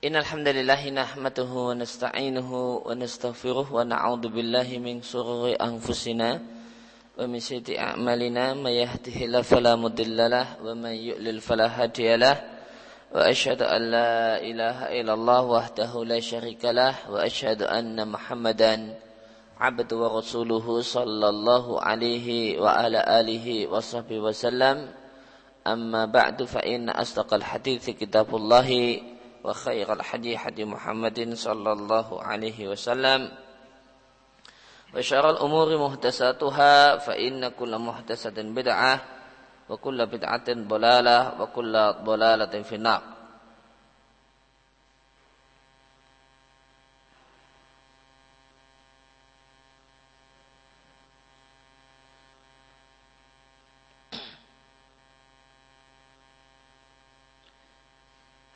إن الحمد لله نحمده ونستعينه ونستغفره ونعوذ بالله من شرور أنفسنا ومن سيئات أعمالنا. من يهده الله فلا مضل له ومن يؤلل فلا هادي له. وأشهد أن لا إله إلا الله وحده لا شريك له. وأشهد أن محمدا عبد ورسوله صلى الله عليه وعلى آله وصحبه وسلم. أما بعد فإن أصدق الحديث كتاب الله. وخير الحديث حديث محمد صلى الله عليه وسلم. وشر الأمور محدثاتها فإن كل محدثة بدعة وكل بدعة ضلالة وكل ضلالة في النار.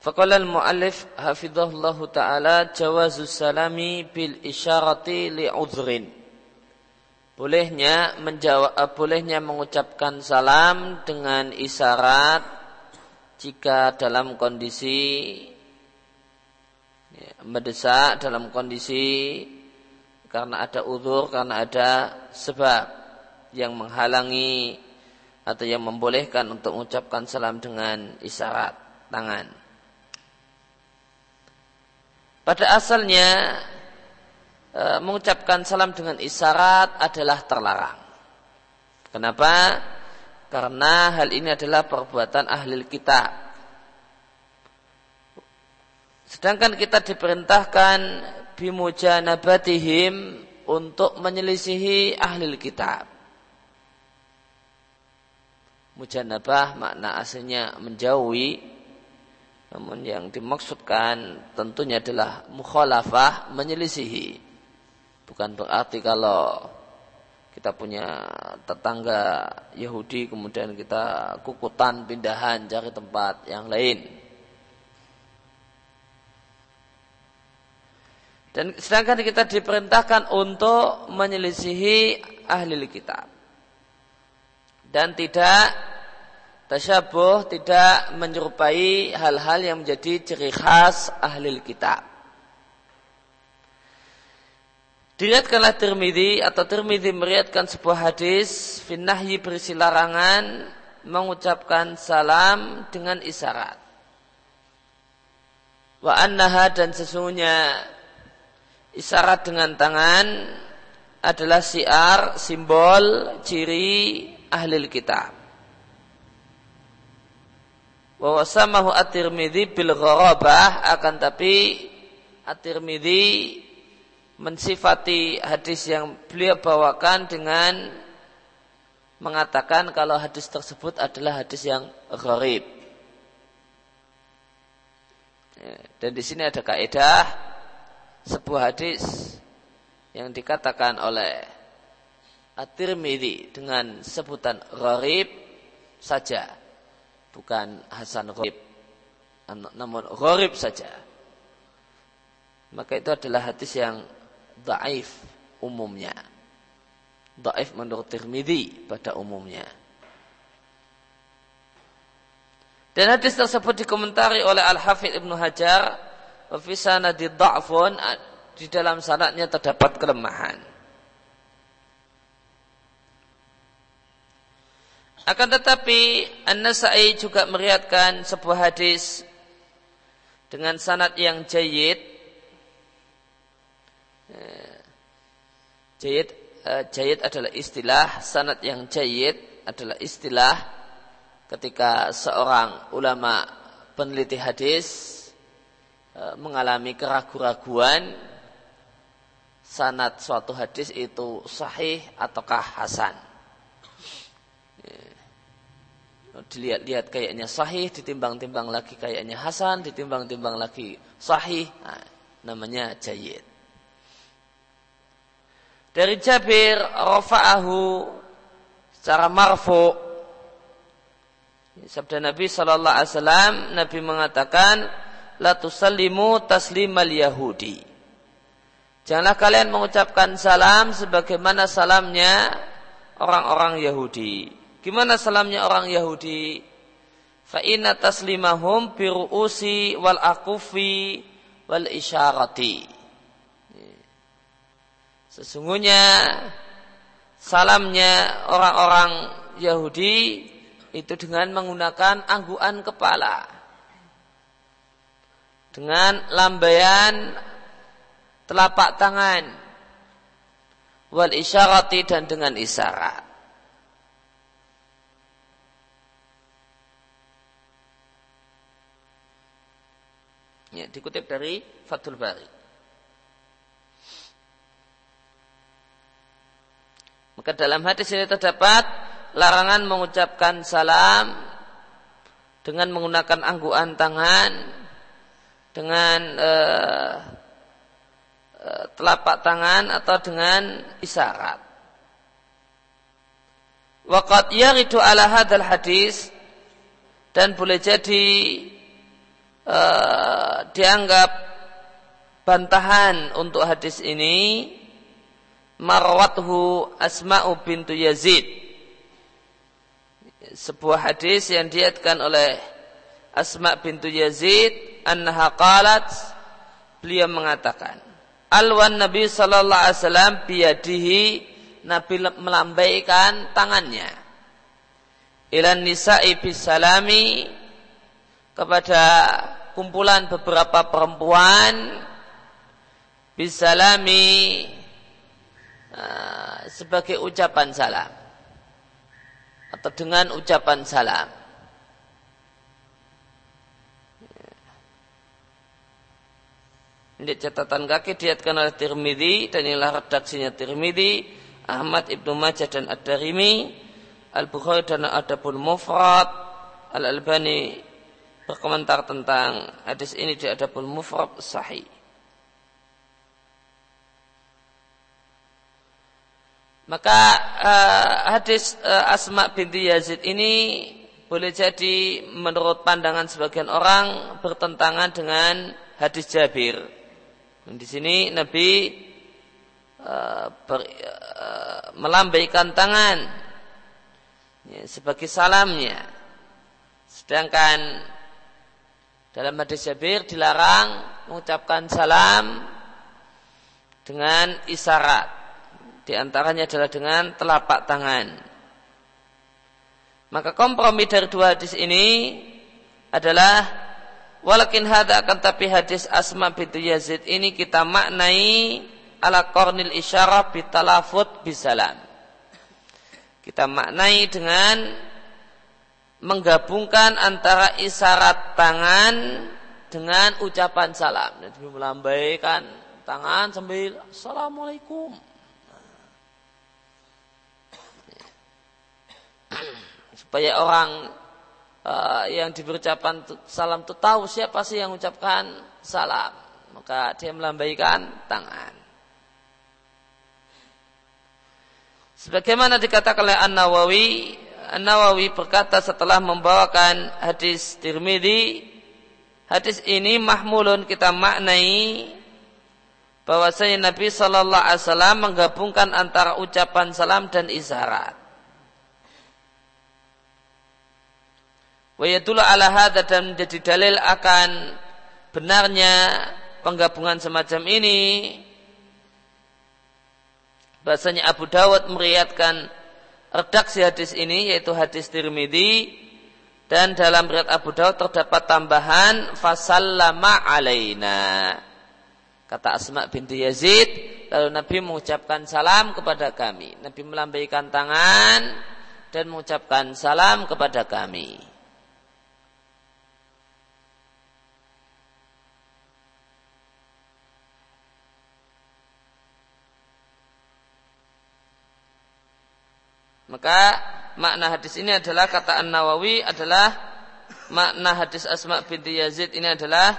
Faqala al-muallif hafizahullahu taala jawazus salami bil isyarati li. Bolehnya menjawab eh, bolehnya mengucapkan salam dengan isyarat jika dalam kondisi ya, mendesak dalam kondisi karena ada uzur karena ada sebab yang menghalangi atau yang membolehkan untuk mengucapkan salam dengan isyarat tangan. Pada asalnya e, mengucapkan salam dengan isyarat adalah terlarang. Kenapa? Karena hal ini adalah perbuatan ahli kitab. Sedangkan kita diperintahkan bimujanabatihim untuk menyelisihi ahli kitab. Mujanabah makna aslinya menjauhi namun yang dimaksudkan tentunya adalah mukhalafah menyelisihi. Bukan berarti kalau kita punya tetangga Yahudi kemudian kita kukutan pindahan cari tempat yang lain. Dan sedangkan kita diperintahkan untuk menyelisihi ahli kitab. Dan tidak Tasyabuh tidak menyerupai hal-hal yang menjadi ciri khas ahli kitab. Diriatkanlah Tirmidzi atau Tirmidzi meriatkan sebuah hadis finnahyi berisi larangan mengucapkan salam dengan isyarat. Wa annaha dan sesungguhnya isyarat dengan tangan adalah siar, simbol, ciri ahli kitab bahwa samahu at-Tirmidzi bil gharabah akan tapi at-Tirmidzi mensifati hadis yang beliau bawakan dengan mengatakan kalau hadis tersebut adalah hadis yang gharib. Ya, dan di sini ada kaidah sebuah hadis yang dikatakan oleh At-Tirmidzi dengan sebutan gharib saja bukan Hasan Gharib. Namun Gharib saja. Maka itu adalah hadis yang daif umumnya. Daif menurut Tirmidzi pada umumnya. Dan hadis tersebut dikomentari oleh Al-Hafidh Ibnu Hajar sanadi dha'fun di dalam sanadnya terdapat kelemahan Akan tetapi An-Nasai juga meriatkan sebuah hadis dengan sanad yang jayid. Eh, jayid, uh, jayid adalah istilah, sanad yang jayid adalah istilah ketika seorang ulama peneliti hadis uh, mengalami keraguan-raguan sanad suatu hadis itu sahih ataukah hasan dilihat-lihat kayaknya sahih, ditimbang-timbang lagi kayaknya hasan, ditimbang-timbang lagi sahih, nah, namanya jayid. Dari Jabir rafa'ahu secara marfu sabda Nabi sallallahu alaihi wasallam Nabi mengatakan la tusallimu taslimal yahudi. Janganlah kalian mengucapkan salam sebagaimana salamnya orang-orang Yahudi. Gimana salamnya orang Yahudi? Fa inna taslimahum biru'usi wal akufi wal isyarati. Sesungguhnya salamnya orang-orang Yahudi itu dengan menggunakan angguan kepala. Dengan lambaian telapak tangan. Wal isyarati dan dengan isyarat. Ya, dikutip dari Fathul Bari. Maka dalam hadis ini terdapat larangan mengucapkan salam dengan menggunakan angguan tangan dengan uh, uh, telapak tangan atau dengan isyarat. Waqat yaridu ala hadal hadis dan boleh jadi uh, dianggap bantahan untuk hadis ini marwathu Asma'u bintu Yazid. Sebuah hadis yang diatkan oleh Asma bintu Yazid annaha qalat beliau mengatakan alwan Nabi sallallahu alaihi wasallam biyadihi Nabi melambaikan tangannya. Ilan nisa'i bisalami kepada kumpulan beberapa perempuan bisalami uh, sebagai ucapan salam atau dengan ucapan salam. Ini catatan kaki diatkan oleh Tirmidzi dan inilah redaksinya Tirmidzi, Ahmad Ibnu Majah dan Ad-Darimi, Al-Bukhari dan Adabul Mufrad, Al-Albani berkomentar tentang hadis ini di Adabul Mufrad sahih. Maka uh, hadis uh, Asma binti Yazid ini boleh jadi menurut pandangan sebagian orang bertentangan dengan hadis Jabir. Dan di sini Nabi uh, ber, uh, melambaikan tangan ya, sebagai salamnya. Sedangkan dalam hadis Jabir dilarang mengucapkan salam dengan isyarat. Di antaranya adalah dengan telapak tangan. Maka kompromi dari dua hadis ini adalah walakin hada akan tapi hadis Asma bintu Yazid ini kita maknai ala kornil isyarah bitalafut bisalam. Kita maknai dengan menggabungkan antara isyarat tangan dengan ucapan salam. Jadi melambaikan tangan sambil Assalamualaikum. Supaya orang uh, yang diberi ucapan salam itu tahu siapa sih yang ucapkan salam. Maka dia melambaikan tangan. Sebagaimana dikatakan oleh An-Nawawi An-Nawawi berkata setelah membawakan hadis Tirmidzi, hadis ini mahmulun kita maknai bahwasanya Nabi Shallallahu Alaihi Wasallam menggabungkan antara ucapan salam dan isyarat. Wayatullah ala dan menjadi dalil akan benarnya penggabungan semacam ini. Bahasanya Abu Dawud meriatkan redaksi hadis ini yaitu hadis Tirmidzi dan dalam riwayat Abu Daud terdapat tambahan fasallama alaina. Kata Asma binti Yazid, lalu Nabi mengucapkan salam kepada kami. Nabi melambaikan tangan dan mengucapkan salam kepada kami. Maka makna hadis ini adalah kata An Nawawi adalah makna hadis Asma binti Yazid ini adalah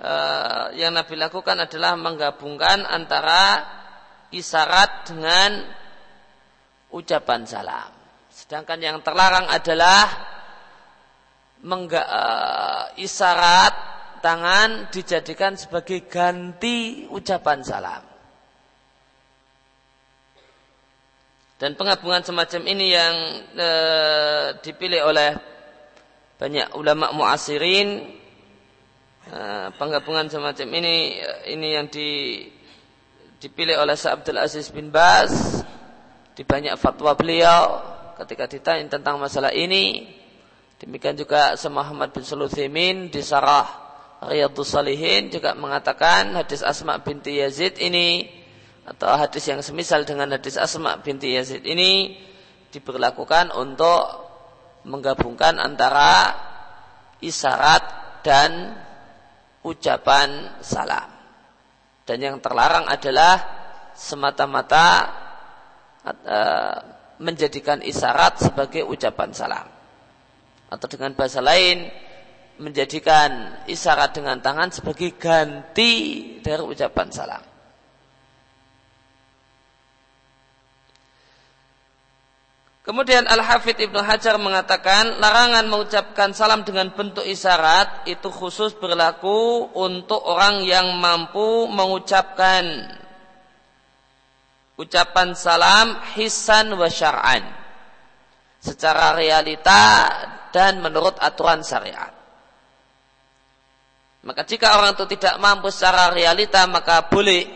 uh, yang Nabi lakukan adalah menggabungkan antara isyarat dengan ucapan salam. Sedangkan yang terlarang adalah mengga, uh, isyarat tangan dijadikan sebagai ganti ucapan salam. Dan penggabungan semacam ini yang e, dipilih oleh banyak ulama muasirin Nah, penggabungan semacam ini ini yang di, dipilih oleh Syekh Abdul Aziz bin Baz di banyak fatwa beliau ketika ditanya tentang masalah ini. Demikian juga Syekh Muhammad bin Suluthimin di Sarah Riyadus Salihin juga mengatakan hadis Asma binti Yazid ini atau hadis yang semisal dengan hadis Asma binti Yazid ini diberlakukan untuk menggabungkan antara isyarat dan ucapan salam. Dan yang terlarang adalah semata-mata uh, menjadikan isyarat sebagai ucapan salam. Atau dengan bahasa lain, menjadikan isyarat dengan tangan sebagai ganti dari ucapan salam. Kemudian Al-Hafidh Ibnu Hajar mengatakan larangan mengucapkan salam dengan bentuk isyarat itu khusus berlaku untuk orang yang mampu mengucapkan ucapan salam hisan wa syar'an secara realita dan menurut aturan syariat. Maka jika orang itu tidak mampu secara realita maka boleh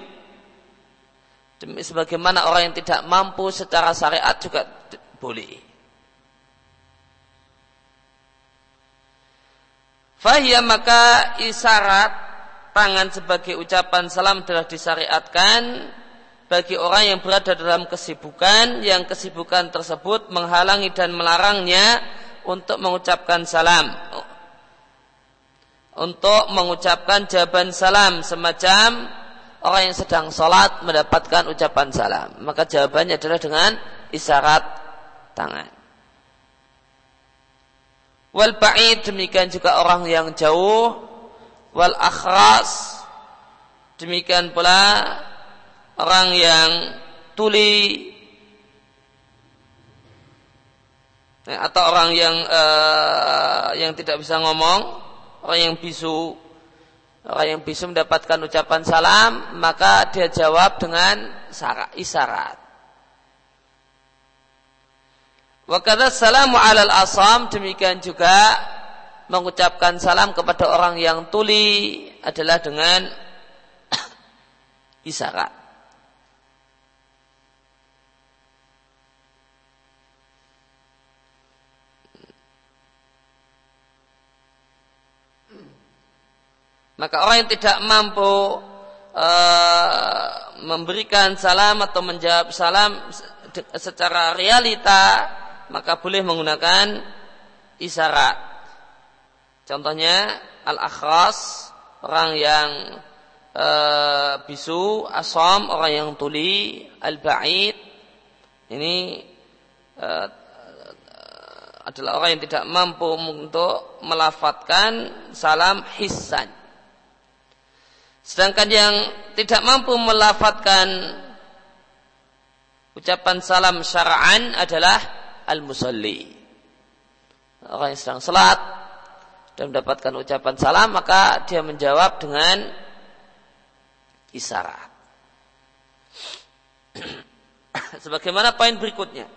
sebagaimana orang yang tidak mampu secara syariat juga boleh. Fahya maka isyarat tangan sebagai ucapan salam telah disyariatkan bagi orang yang berada dalam kesibukan yang kesibukan tersebut menghalangi dan melarangnya untuk mengucapkan salam untuk mengucapkan jawaban salam semacam orang yang sedang sholat mendapatkan ucapan salam maka jawabannya adalah dengan isyarat tangan. Wal ba'id demikian juga orang yang jauh. Wal akhras demikian pula orang yang tuli atau orang yang uh, yang tidak bisa ngomong, orang yang bisu, orang yang bisu mendapatkan ucapan salam, maka dia jawab dengan isyarat. Wakada salamu alal asam demikian juga mengucapkan salam kepada orang yang tuli adalah dengan isyarat. Maka orang yang tidak mampu uh, memberikan salam atau menjawab salam secara realita maka boleh menggunakan isyarat. Contohnya al-akhras orang yang e, bisu, asam orang yang tuli, al-ba'id ini e, adalah orang yang tidak mampu untuk melafatkan salam hissan. Sedangkan yang tidak mampu melafatkan ucapan salam syara'an adalah al-musalli. Orang yang sedang salat dan mendapatkan ucapan salam maka dia menjawab dengan isyarat. Sebagaimana poin berikutnya.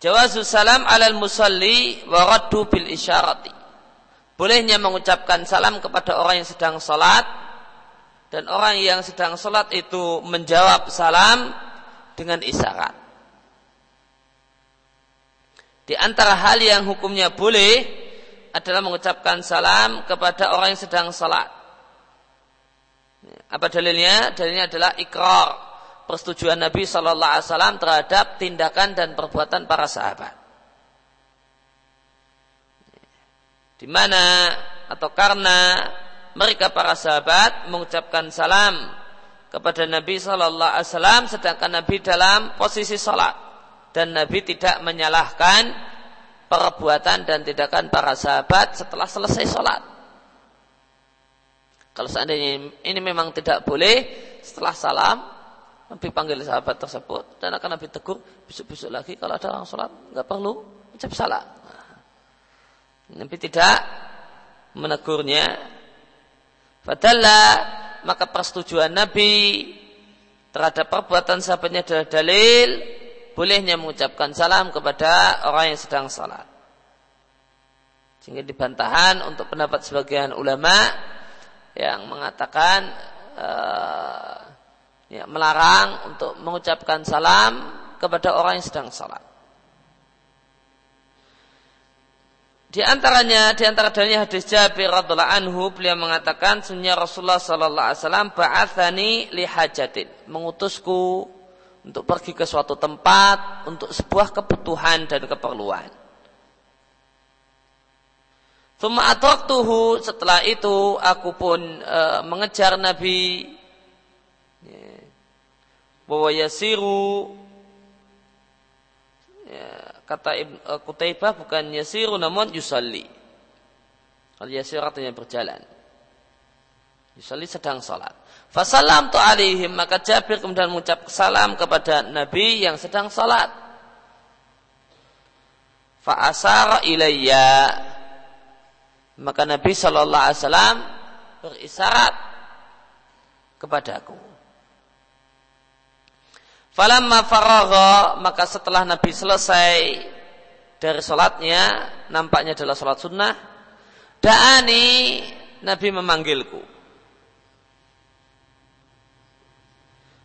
Jawazus salam alal musalli wa raddu bil isyarati. Bolehnya mengucapkan salam kepada orang yang sedang salat dan orang yang sedang salat itu menjawab salam dengan isyarat. Di antara hal yang hukumnya boleh adalah mengucapkan salam kepada orang yang sedang salat. Apa dalilnya? Dalilnya adalah ikrar persetujuan Nabi Shallallahu Alaihi Wasallam terhadap tindakan dan perbuatan para sahabat. Di mana atau karena mereka para sahabat mengucapkan salam kepada Nabi Shallallahu Alaihi Wasallam sedangkan Nabi dalam posisi salat dan Nabi tidak menyalahkan perbuatan dan tindakan para sahabat setelah selesai sholat. Kalau seandainya ini memang tidak boleh, setelah salam, Nabi panggil sahabat tersebut dan akan Nabi tegur besok-besok lagi kalau ada orang sholat nggak perlu ucap salam. Nabi tidak menegurnya. Fadalla maka persetujuan Nabi terhadap perbuatan sahabatnya adalah dalil bolehnya mengucapkan salam kepada orang yang sedang salat. Sehingga dibantahan untuk pendapat sebagian ulama yang mengatakan uh, ya, melarang untuk mengucapkan salam kepada orang yang sedang salat. Di antaranya, di antara dalilnya hadis Jabir radhiallahu anhu, beliau mengatakan, sunnah Rasulullah sallallahu alaihi wasallam ba'athani li hajatin, mengutusku untuk pergi ke suatu tempat untuk sebuah kebutuhan dan keperluan. Thumma atraktuhu setelah itu aku pun e, mengejar Nabi ya, bahwa yasiru ya, kata Ibn e, Kutaibah bukan yasiru namun yusalli. Kalau yasir artinya berjalan. Yusalli sedang salat. Fasalam tu alaihim maka Jabir kemudian mengucap salam kepada Nabi yang sedang salat. Fa asara ilayya maka Nabi Shallallahu Alaihi Wasallam berisyarat kepadaku. Falamma faragha maka setelah Nabi selesai dari sholatnya nampaknya adalah sholat sunnah Da'ani Nabi memanggilku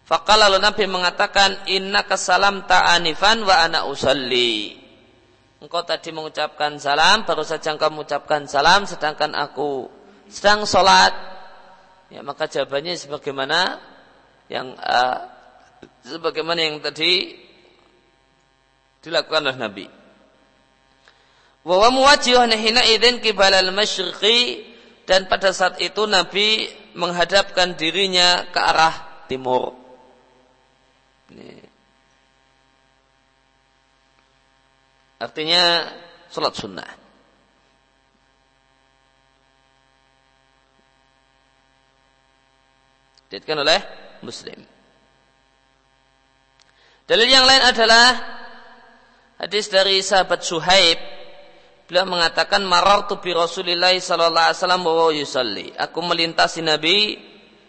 Fakala lalu Nabi mengatakan Inna kesalam ta'anifan wa ana usalli engkau tadi mengucapkan salam, baru saja engkau mengucapkan salam, sedangkan aku sedang sholat. Ya, maka jawabannya sebagaimana yang uh, sebagaimana yang tadi dilakukan oleh Nabi. Wa muwajjihun hina idzin qibala al-masyriqi dan pada saat itu Nabi menghadapkan dirinya ke arah timur. Ini Artinya sholat sunnah. Dikatakan oleh Muslim. Dalil yang lain adalah hadis dari sahabat Suhaib beliau mengatakan marartu bi Rasulillah sallallahu alaihi wasallam wa yusalli. Aku melintasi Nabi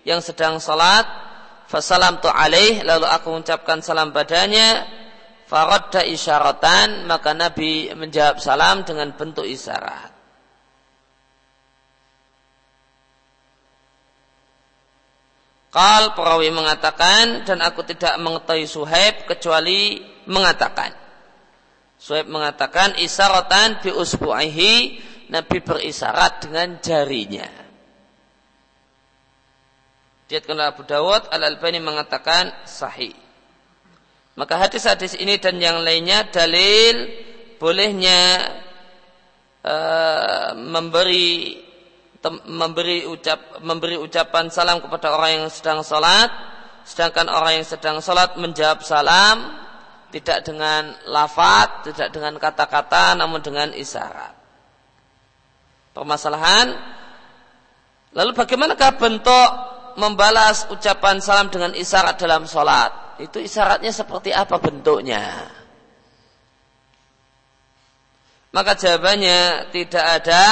yang sedang salat, fasalam tu alaih lalu aku mengucapkan salam padanya Faradda isyaratan maka Nabi menjawab salam dengan bentuk isyarat. Kal perawi mengatakan dan aku tidak mengetahui Suhaib kecuali mengatakan. Suhaib mengatakan isyaratan bi usbu'ihi Nabi berisyarat dengan jarinya. Diatkan Abu Dawud Al-Albani mengatakan sahih. Maka hadis-hadis ini dan yang lainnya dalil bolehnya uh, memberi memberi ucap memberi ucapan salam kepada orang yang sedang salat sedangkan orang yang sedang salat menjawab salam tidak dengan lafaz, tidak dengan kata-kata namun dengan isyarat. Permasalahan lalu bagaimanakah bentuk membalas ucapan salam dengan isyarat dalam salat? itu isyaratnya seperti apa bentuknya? Maka jawabannya tidak ada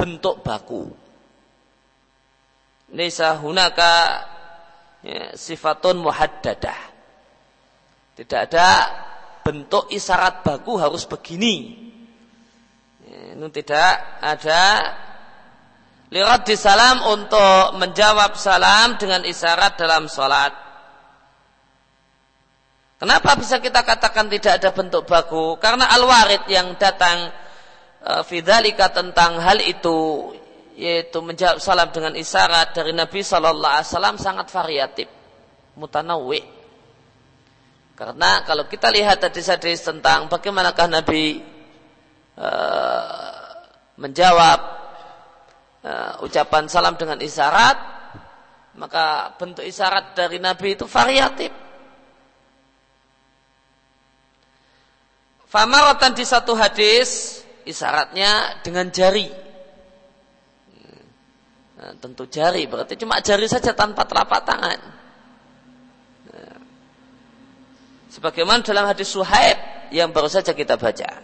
bentuk baku. Nisa hunaka ya, sifatun muhaddadah. Tidak ada bentuk isyarat baku harus begini. Ya, itu tidak ada lirat di salam untuk menjawab salam dengan isyarat dalam sholat. Kenapa bisa kita katakan tidak ada bentuk baku? Karena al-warid yang datang fidalika tentang hal itu yaitu menjawab salam dengan isyarat dari Nabi Shallallahu Alaihi Wasallam sangat variatif, mutanawi. Karena kalau kita lihat hadis-hadis tentang bagaimanakah Nabi uh, menjawab uh, ucapan salam dengan isyarat, maka bentuk isyarat dari Nabi itu variatif. Famaratan di satu hadis isyaratnya dengan jari. Nah, tentu jari berarti cuma jari saja tanpa telapak tangan. Nah, sebagaimana dalam hadis Suhaib yang baru saja kita baca.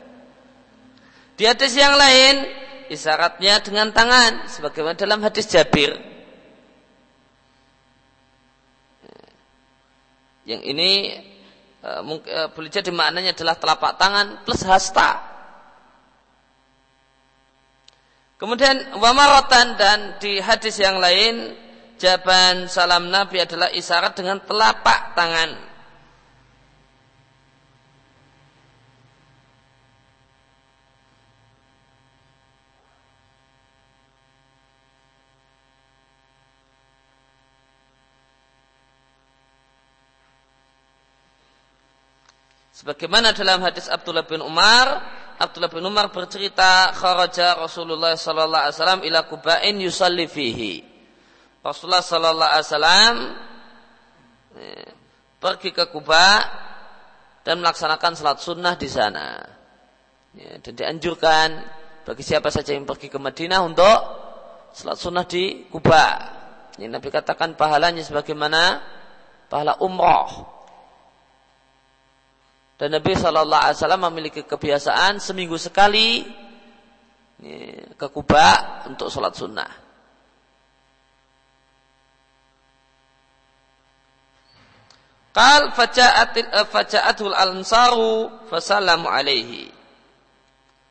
Di hadis yang lain isyaratnya dengan tangan sebagaimana dalam hadis Jabir. Yang ini eh, boleh jadi maknanya adalah telapak tangan plus hasta. Kemudian wamarotan dan di hadis yang lain jawaban salam Nabi adalah isyarat dengan telapak tangan. Sebagaimana dalam hadis Abdullah bin Umar, Abdullah bin Umar bercerita kharaja Rasulullah sallallahu alaihi wasallam ila Kuba'in yusalli fihi. Rasulullah sallallahu alaihi wasallam eh, pergi ke Kuba dan melaksanakan salat sunnah di sana. Ya, dan dianjurkan bagi siapa saja yang pergi ke Madinah untuk salat sunnah di Kuba. Ini Nabi katakan pahalanya sebagaimana pahala umroh dan Nabi Shallallahu Alaihi Wasallam memiliki kebiasaan seminggu sekali ke Kuba untuk sholat sunnah. Faja'atul eh, ansaru fasallamu alaihi.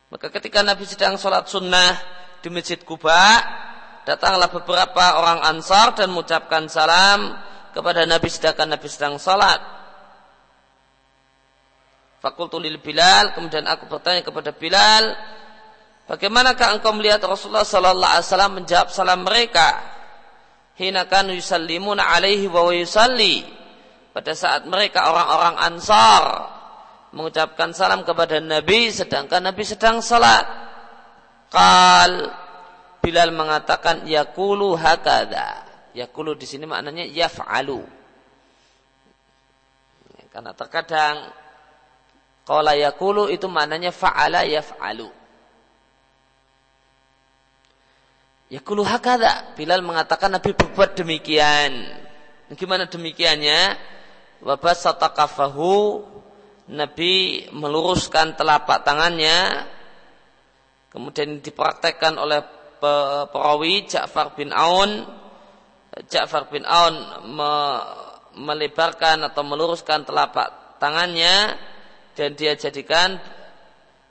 Maka ketika Nabi sedang sholat sunnah di masjid Kuba, datanglah beberapa orang ansar dan mengucapkan salam kepada Nabi sedangkan Nabi sedang sholat. Fakultu lil Bilal, kemudian aku bertanya kepada Bilal, bagaimanakah engkau melihat Rasulullah sallallahu alaihi wasallam menjawab salam mereka? Hina kanu yusallimuna alaihi wa yusalli. Pada saat mereka orang-orang Ansar mengucapkan salam kepada Nabi sedangkan Nabi sedang salat. Qal Bilal mengatakan yakulu hakada. Yakulu di sini maknanya yaf'alu. Karena terkadang Qala yakulu itu maknanya fa'ala yaf'alu. Yakulu hakada. Bilal mengatakan Nabi berbuat demikian. Gimana demikiannya? Wabas satakafahu. Nabi meluruskan telapak tangannya. Kemudian dipraktekkan oleh perawi Ja'far bin Aun. Ja'far bin Aun me melebarkan atau meluruskan telapak tangannya dan dia jadikan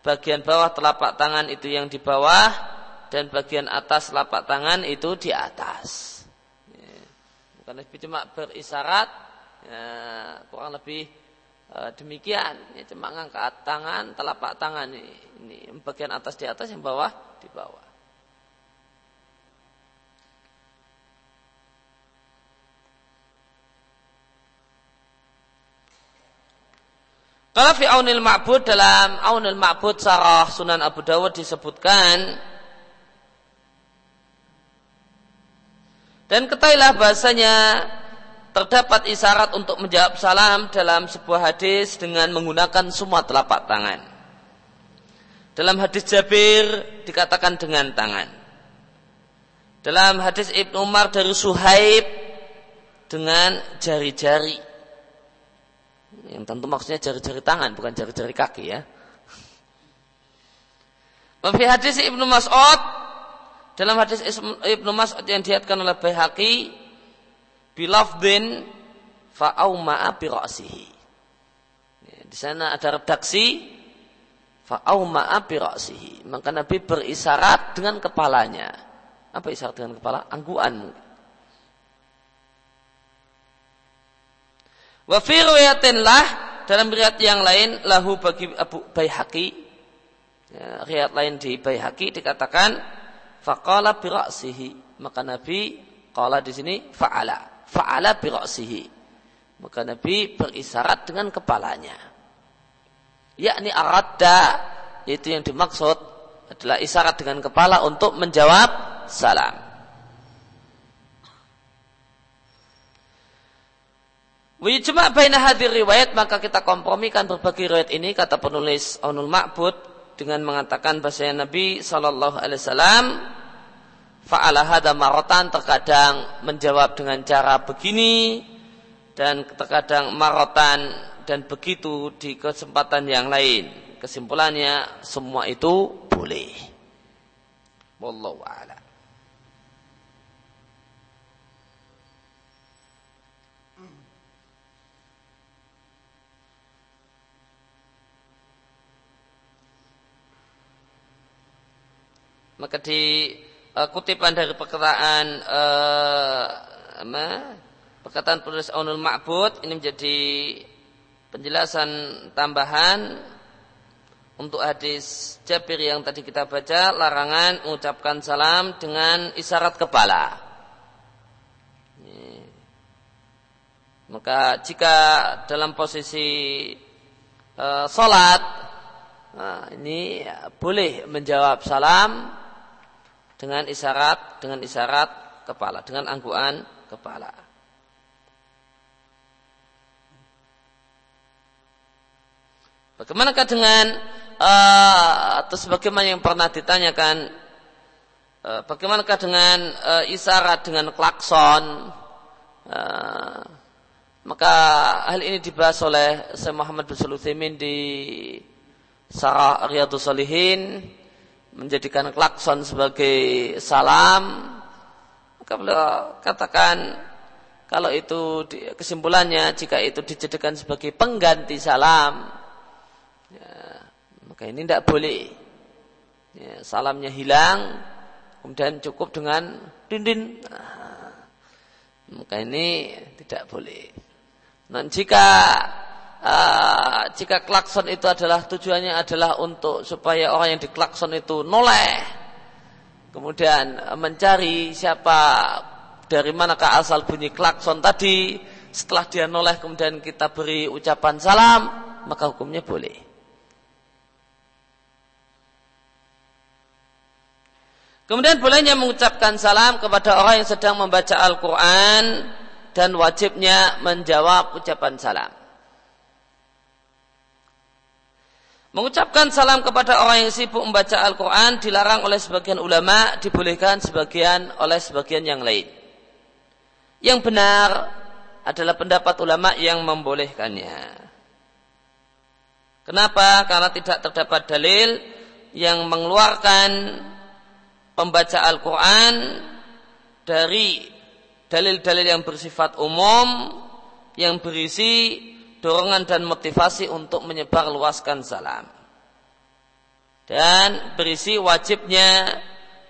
bagian bawah telapak tangan itu yang di bawah dan bagian atas telapak tangan itu di atas. Ya. Bukan lebih cuma berisyarat, ya, kurang lebih e, demikian. Ya, cuma ngangkat tangan, telapak tangan ini, ini bagian atas di atas, yang bawah di bawah. Kalau fi aunil ma'bud dalam aunil ma'bud sarah sunan Abu Dawud disebutkan dan ketahuilah bahasanya terdapat isyarat untuk menjawab salam dalam sebuah hadis dengan menggunakan semua telapak tangan. Dalam hadis Jabir dikatakan dengan tangan. Dalam hadis Ibnu Umar dari Suhaib dengan jari-jari. Yang tentu maksudnya jari-jari tangan, bukan jari-jari kaki ya. Wafi hadis Ibnu Mas'ud dalam hadis Ibnu Mas'ud yang dihatkan oleh Baihaqi bilafdin fa'auma'a bi ra'sihi. Ya, di sana ada redaksi fa'auma'a bi ra'sihi. Maka Nabi berisyarat dengan kepalanya. Apa isyarat dengan kepala? Angguan Wa fi riwayatin lah dalam riwayat yang lain lahu bagi Abu Baihaqi. Ya, riwayat lain di Baihaqi dikatakan faqala bi ra'sihi. Maka Nabi qala di sini fa'ala. Fa'ala bi ra'sihi. Maka Nabi berisyarat dengan kepalanya. Yakni aradda yaitu yang dimaksud adalah isyarat dengan kepala untuk menjawab salam Wijma baina hadir riwayat maka kita kompromikan berbagai riwayat ini kata penulis Aunul Ma'bud dengan mengatakan bahasa Nabi Shallallahu Alaihi Wasallam fa'ala hada marotan terkadang menjawab dengan cara begini dan terkadang marotan dan begitu di kesempatan yang lain. Kesimpulannya semua itu boleh. Wallahu a'lam. Maka di uh, kutipan dari perkataan uh, perkataan penulis Aunul Ma'bud ini menjadi penjelasan tambahan untuk hadis Jabir yang tadi kita baca larangan mengucapkan salam dengan isyarat kepala. Maka jika dalam posisi uh, sholat nah, ini boleh menjawab salam dengan isyarat dengan isyarat kepala dengan angguan kepala. Bagaimanakah dengan uh, atau sebagaimana yang pernah ditanyakan uh, bagaimanakah dengan uh, isyarat dengan klakson uh, maka hal ini dibahas oleh Syekh Muhammad bin Sulaiman di Sarah Riyadus Salihin menjadikan klakson sebagai salam. Maka beliau katakan kalau itu kesimpulannya jika itu dijadikan sebagai pengganti salam ya, maka ini tidak boleh. Ya, salamnya hilang kemudian cukup dengan dindin. Nah, maka ini tidak boleh. Dan jika uh, jika klakson itu adalah tujuannya adalah untuk supaya orang yang diklakson itu noleh, kemudian mencari siapa dari manakah asal bunyi klakson tadi, setelah dia noleh kemudian kita beri ucapan salam, maka hukumnya boleh. Kemudian bolehnya mengucapkan salam kepada orang yang sedang membaca Al-Quran dan wajibnya menjawab ucapan salam. Mengucapkan salam kepada orang yang sibuk membaca Al-Quran dilarang oleh sebagian ulama, dibolehkan sebagian oleh sebagian yang lain. Yang benar adalah pendapat ulama yang membolehkannya. Kenapa? Karena tidak terdapat dalil yang mengeluarkan pembaca Al-Quran dari dalil-dalil yang bersifat umum yang berisi dorongan dan motivasi untuk menyebar luaskan salam. Dan berisi wajibnya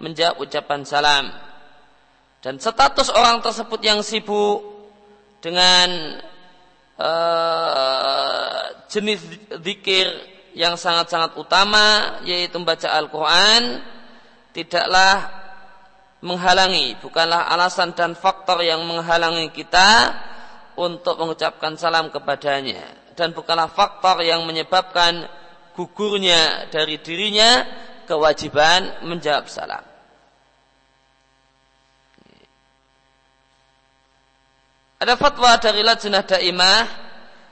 menjawab ucapan salam. Dan status orang tersebut yang sibuk dengan uh, jenis zikir yang sangat-sangat utama yaitu membaca Al-Quran tidaklah menghalangi, bukanlah alasan dan faktor yang menghalangi kita untuk mengucapkan salam kepadanya dan bukanlah faktor yang menyebabkan gugurnya dari dirinya kewajiban menjawab salam. Ada fatwa dari Lajnah Daimah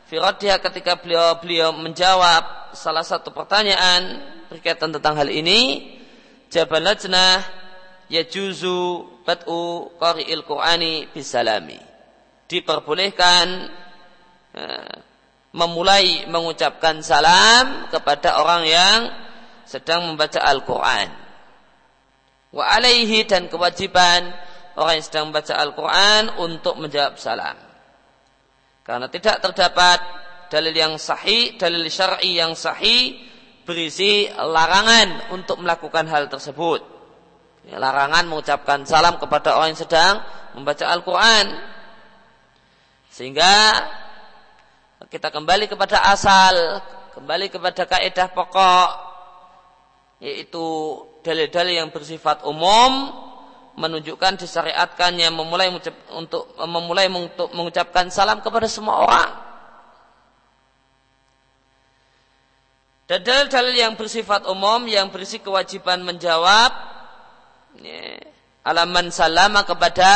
Firadiyah ketika beliau beliau menjawab salah satu pertanyaan berkaitan tentang hal ini. Jawaban Lajnah yajuzu bat'u qari'il Qur'ani bisalami. Diperbolehkan uh, memulai mengucapkan salam kepada orang yang sedang membaca Al-Quran. Wa alaihi dan kewajiban orang yang sedang membaca Al-Quran untuk menjawab salam. Karena tidak terdapat dalil yang sahih, dalil syar'i yang sahih berisi larangan untuk melakukan hal tersebut. Ya, larangan mengucapkan salam kepada orang yang sedang membaca Al-Quran. Sehingga kita kembali kepada asal, kembali kepada kaidah pokok, yaitu dalil-dalil yang bersifat umum, menunjukkan disyariatkannya memulai untuk memulai untuk mengucapkan salam kepada semua orang. Dan dalil-dalil yang bersifat umum yang berisi kewajiban menjawab ya, alaman salama kepada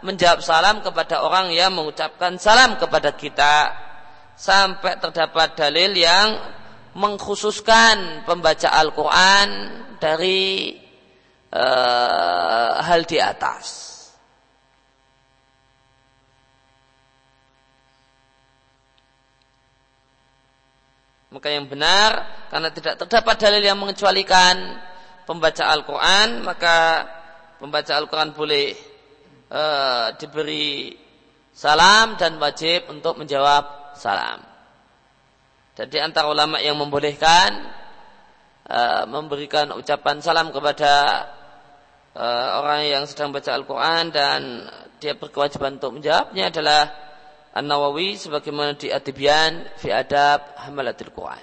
menjawab salam kepada orang yang mengucapkan salam kepada kita sampai terdapat dalil yang mengkhususkan pembaca Al-Quran dari uh, hal di atas. Maka yang benar karena tidak terdapat dalil yang mengecualikan pembaca Al-Quran maka pembaca Al-Quran boleh uh, diberi salam dan wajib untuk menjawab salam. Jadi antara ulama yang membolehkan uh, memberikan ucapan salam kepada uh, orang yang sedang baca Al-Quran dan dia berkewajiban untuk menjawabnya adalah An-Nawawi sebagaimana di Atibian fi adab hamalatil Quran.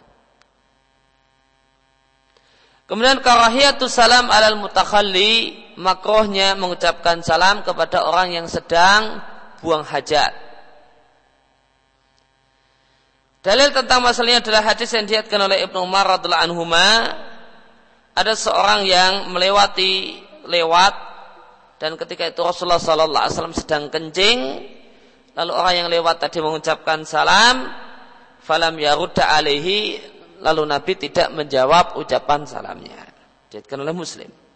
Kemudian karahiyatus salam alal mutakhalli makrohnya mengucapkan salam kepada orang yang sedang buang hajat. Dalil tentang masalahnya adalah hadis yang diatkan oleh Ibnu Umar radhiallahu anhuma. Ada seorang yang melewati lewat dan ketika itu Rasulullah sallallahu alaihi wasallam sedang kencing lalu orang yang lewat tadi mengucapkan salam falam yarudda alaihi lalu Nabi tidak menjawab ucapan salamnya. Diatkan oleh Muslim.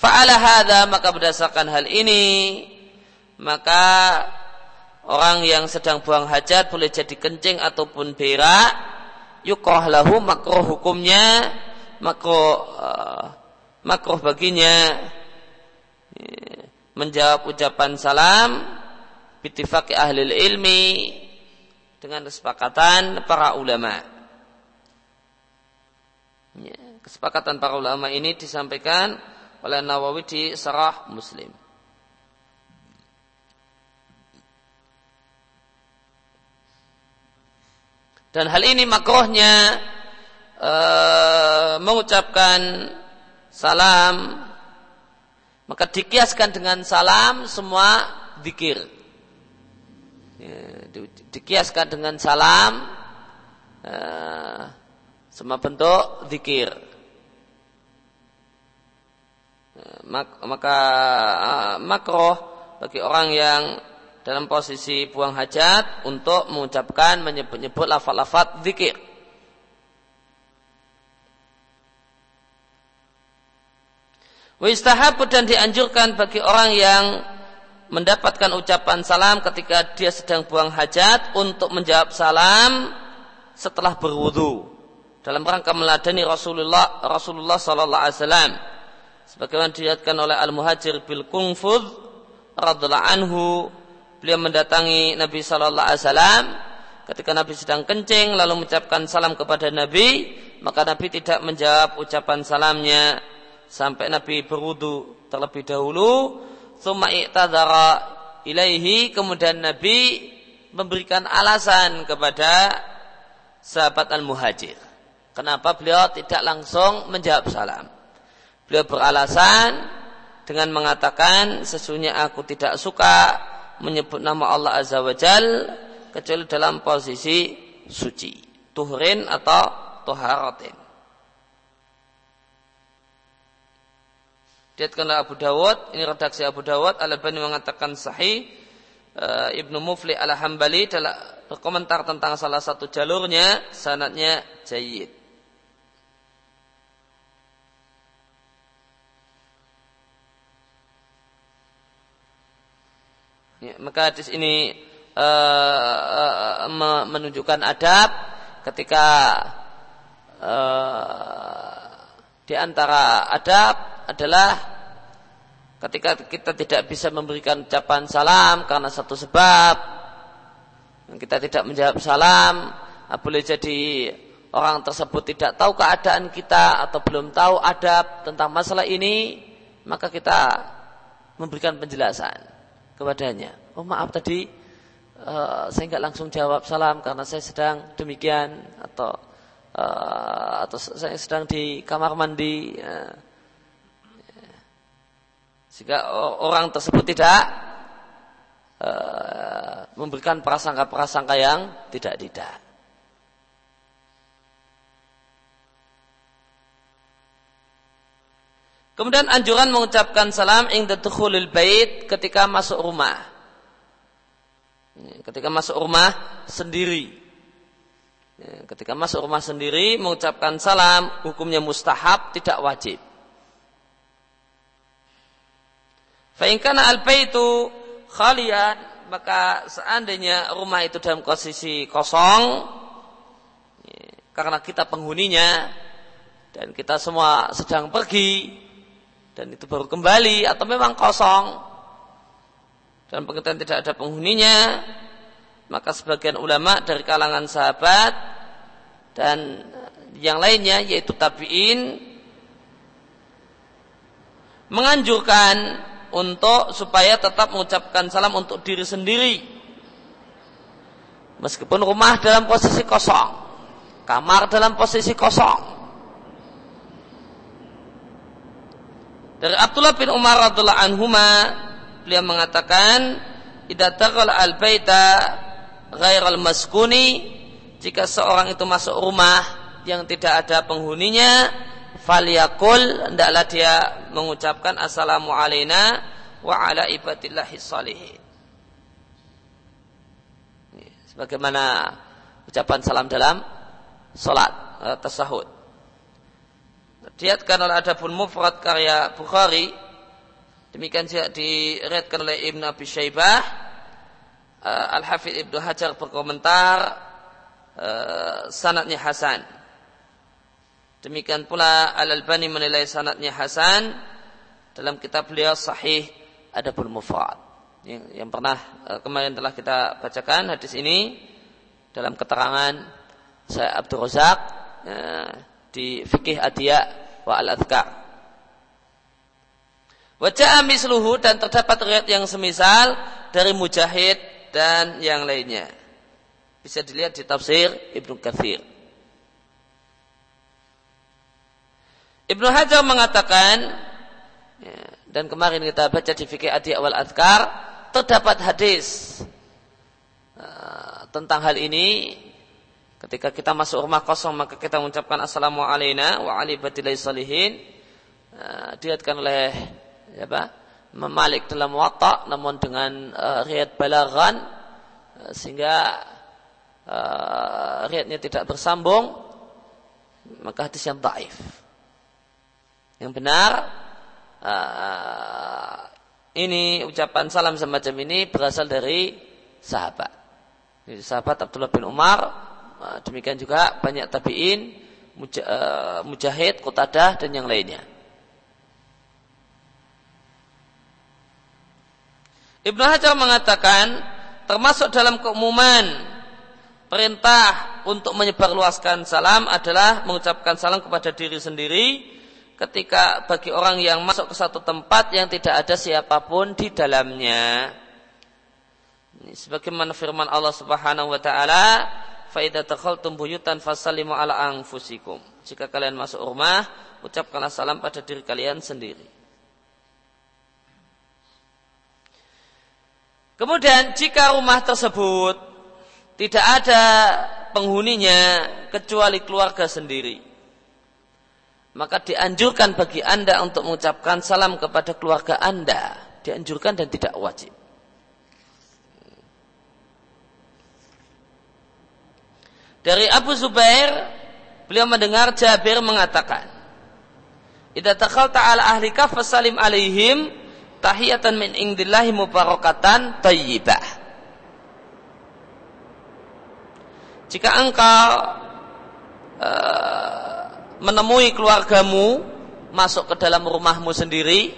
Fa'ala hadha maka berdasarkan hal ini maka orang yang sedang buang hajat boleh jadi kencing ataupun berak yukrah lahu makruh hukumnya makruh uh, makruh baginya menjawab ucapan salam bitifaki ahli ilmi dengan kesepakatan para ulama. Ya, kesepakatan para ulama ini disampaikan oleh Nawawi di Sarah Muslim. Dan hal ini makrohnya e, mengucapkan salam maka dikiaskan dengan salam semua zikir. Ya, di, dikiaskan dengan salam uh, semua bentuk zikir. Maka uh, makroh bagi orang yang dalam posisi buang hajat untuk mengucapkan menyebut-nyebut lafaz-lafaz zikir. Wistahabu dan dianjurkan bagi orang yang mendapatkan ucapan salam ketika dia sedang buang hajat untuk menjawab salam setelah berwudu dalam rangka meladani Rasulullah Rasulullah sallallahu alaihi wasallam sebagaimana dilihatkan oleh Al-Muhajir bil Kungfud radhiallahu anhu beliau mendatangi Nabi sallallahu alaihi wasallam. Ketika Nabi sedang kencing lalu mengucapkan salam kepada Nabi maka Nabi tidak menjawab ucapan salamnya. Sampai Nabi berwudu terlebih dahulu summa i'tadzara ilaihi kemudian Nabi memberikan alasan kepada sahabat al-muhajir. Kenapa beliau tidak langsung menjawab salam beliau beralasan dengan mengatakan sesungguhnya aku tidak suka menyebut nama Allah Azza wa Jal kecuali dalam posisi suci tuhrin atau tuharatin Diatkan oleh Abu Dawud, ini redaksi Abu Dawud, Al-Albani mengatakan sahih. Uh, Ibnu Mufli Al-Hambali dalam berkomentar tentang salah satu jalurnya, sanatnya jayid. Ya, maka hadis ini uh, menunjukkan adab ketika uh, di antara adab adalah ketika kita tidak bisa memberikan ucapan salam karena satu sebab. Kita tidak menjawab salam boleh jadi orang tersebut tidak tahu keadaan kita atau belum tahu adab tentang masalah ini maka kita memberikan penjelasan kepadanya oh maaf tadi uh, saya nggak langsung jawab salam karena saya sedang demikian atau uh, atau saya sedang di kamar mandi uh, sehingga orang tersebut tidak uh, memberikan prasangka-prasangka yang tidak-tidak. Kemudian anjuran mengucapkan salam inda dukhulil bait ketika masuk rumah. Ketika masuk rumah sendiri. Ketika masuk rumah sendiri mengucapkan salam hukumnya mustahab tidak wajib. Fa'ingkana al-baitu khalian maka seandainya rumah itu dalam posisi kosong karena kita penghuninya dan kita semua sedang pergi dan itu baru kembali atau memang kosong. Dan pengertian tidak ada penghuninya, maka sebagian ulama dari kalangan sahabat dan yang lainnya yaitu tabi'in menganjurkan untuk supaya tetap mengucapkan salam untuk diri sendiri. Meskipun rumah dalam posisi kosong kamar dalam posisi kosong dari Abdullah bin Umar radhiallahu anhuma beliau mengatakan idza taqala al-baita ghairal maskuni jika seorang itu masuk rumah yang tidak ada penghuninya falyakul hendaklah dia mengucapkan assalamu alaina wa ala ibadillahi salihin. Sebagaimana ucapan salam dalam salat eh, tasahud diatkan oleh adabun mufrad karya Bukhari Demikian juga diriatkan oleh Ibn Abi Syaibah. Uh, Al-Hafidh Ibnu Hajar berkomentar uh, sanatnya Hasan. Demikian pula Al-Albani menilai sanatnya Hasan dalam kitab beliau Sahih Adabul Mufrad. Yang, yang pernah uh, kemarin telah kita bacakan hadis ini dalam keterangan saya Abdul Razak di Fikih Adiyah wa Al-Adhkar. Wajah misluhu dan terdapat riwayat yang semisal dari Mujahid dan yang lainnya. Bisa dilihat di tafsir Ibnu Katsir. Ibnu Hajar mengatakan ya, dan kemarin kita baca di fikih adi awal adkar terdapat hadis uh, tentang hal ini ketika kita masuk rumah kosong maka kita mengucapkan assalamualaikum wa ali salihin. Uh, dilihatkan oleh ya Pak, memalik dalam watak namun dengan uh, riad balagan uh, sehingga uh, riadnya tidak bersambung maka hadis yang taif yang benar uh, ini ucapan salam semacam ini berasal dari sahabat. Jadi sahabat Abdullah bin Umar demikian juga banyak tabiin mujahid, Qutadah dan yang lainnya Ibnu Hajar mengatakan termasuk dalam keumuman perintah untuk menyebarluaskan salam adalah mengucapkan salam kepada diri sendiri ketika bagi orang yang masuk ke satu tempat yang tidak ada siapa pun di dalamnya. Sebagaimana firman Allah Subhanahu wa taala, "Fa idza dakhaltum buyutan fasallimu ala anfusikum." Jika kalian masuk rumah, ucapkanlah salam pada diri kalian sendiri. Kemudian jika rumah tersebut tidak ada penghuninya kecuali keluarga sendiri, maka dianjurkan bagi Anda untuk mengucapkan salam kepada keluarga Anda. Dianjurkan dan tidak wajib. Dari Abu Zubair, beliau mendengar Jabir mengatakan, "Idza takhalta ala ahlika fasalim alaihim tahiyatan min indillahi mubarakatan tayyibah. Jika engkau uh, menemui keluargamu masuk ke dalam rumahmu sendiri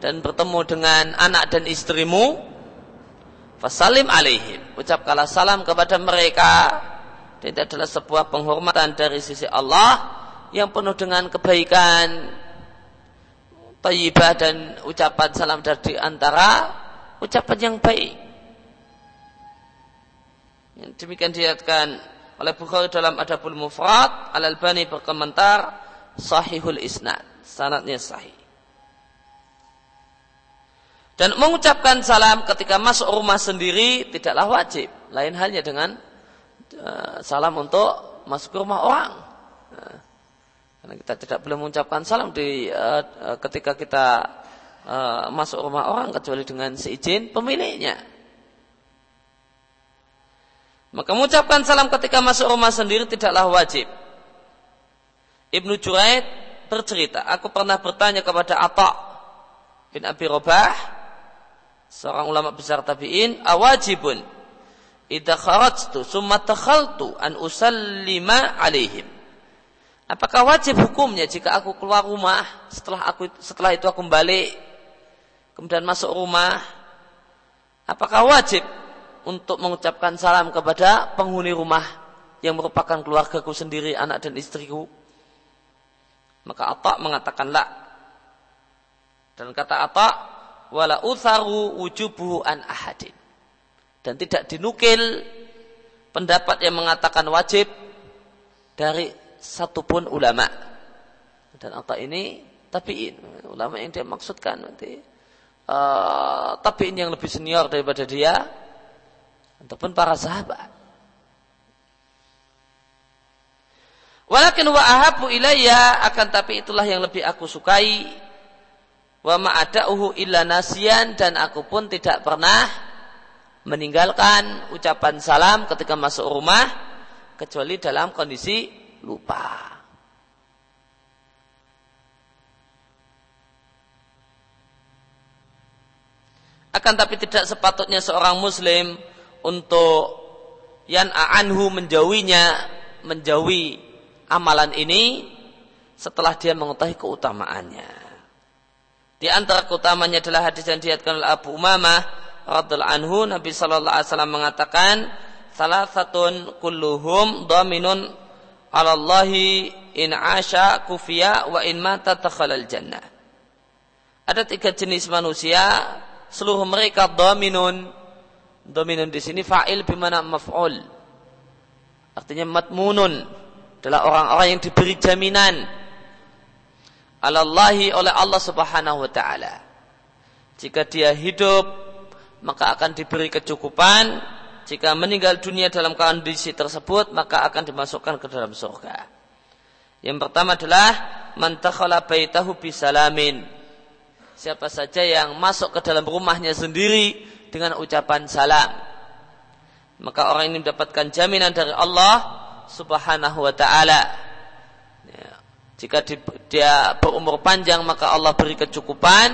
dan bertemu dengan anak dan istrimu, fasalim alaihim. Ucapkanlah salam kepada mereka. Dan itu adalah sebuah penghormatan dari sisi Allah yang penuh dengan kebaikan tayyibah dan ucapan salam dari antara ucapan yang baik. Demikian dilihatkan oleh Bukhari dalam Adabul Mufrad, Al-Albani berkomentar sahihul isnad, sanadnya sahih. Dan mengucapkan salam ketika masuk rumah sendiri tidaklah wajib. Lain halnya dengan salam untuk masuk ke rumah orang. Uh, karena kita tidak boleh mengucapkan salam di uh, ketika kita masuk rumah orang kecuali dengan seizin pemiliknya. Maka mengucapkan salam ketika masuk rumah sendiri tidaklah wajib. Ibnu Juraid bercerita, aku pernah bertanya kepada Atta bin Abi Robah, seorang ulama besar tabi'in, awajibun idza kharajtu summa takhaltu an usallima alaihim. Apakah wajib hukumnya jika aku keluar rumah setelah aku setelah itu aku balik kemudian masuk rumah Apakah wajib untuk mengucapkan salam kepada penghuni rumah yang merupakan keluargaku sendiri, anak dan istriku? Maka Atta mengatakan la. Dan kata Atta, wala utharu wujubuhu an ahadin. Dan tidak dinukil pendapat yang mengatakan wajib dari satupun ulama. Dan Atta ini tabiin, ulama yang dia maksudkan nanti uh, tabiin yang lebih senior daripada dia ataupun para sahabat. Walakin wa ahabu ilayya akan tapi itulah yang lebih aku sukai wa ma'ada'uhu illa nasian dan aku pun tidak pernah meninggalkan ucapan salam ketika masuk rumah kecuali dalam kondisi lupa. Akan tapi tidak sepatutnya seorang muslim untuk yan anhu menjauhinya, menjauhi amalan ini setelah dia mengetahui keutamaannya. Di antara keutamanya adalah hadis yang diatkan oleh Abu Umamah radhiallahu anhu Nabi sallallahu alaihi wasallam mengatakan salah satu kulluhum dominun alallahi in asha kufiya wa in mata takhalal jannah. Ada tiga jenis manusia seluruh mereka dominun. Dominun di sini fa'il bimana maf'ul. Artinya matmunun adalah orang-orang yang diberi jaminan alallahi oleh Allah Subhanahu wa taala. Jika dia hidup maka akan diberi kecukupan, jika meninggal dunia dalam kondisi tersebut maka akan dimasukkan ke dalam surga. Yang pertama adalah man takhala baitahu bisalamin siapa saja yang masuk ke dalam rumahnya sendiri dengan ucapan salam. Maka orang ini mendapatkan jaminan dari Allah subhanahu wa ta'ala. Ya. Jika dia berumur panjang maka Allah beri kecukupan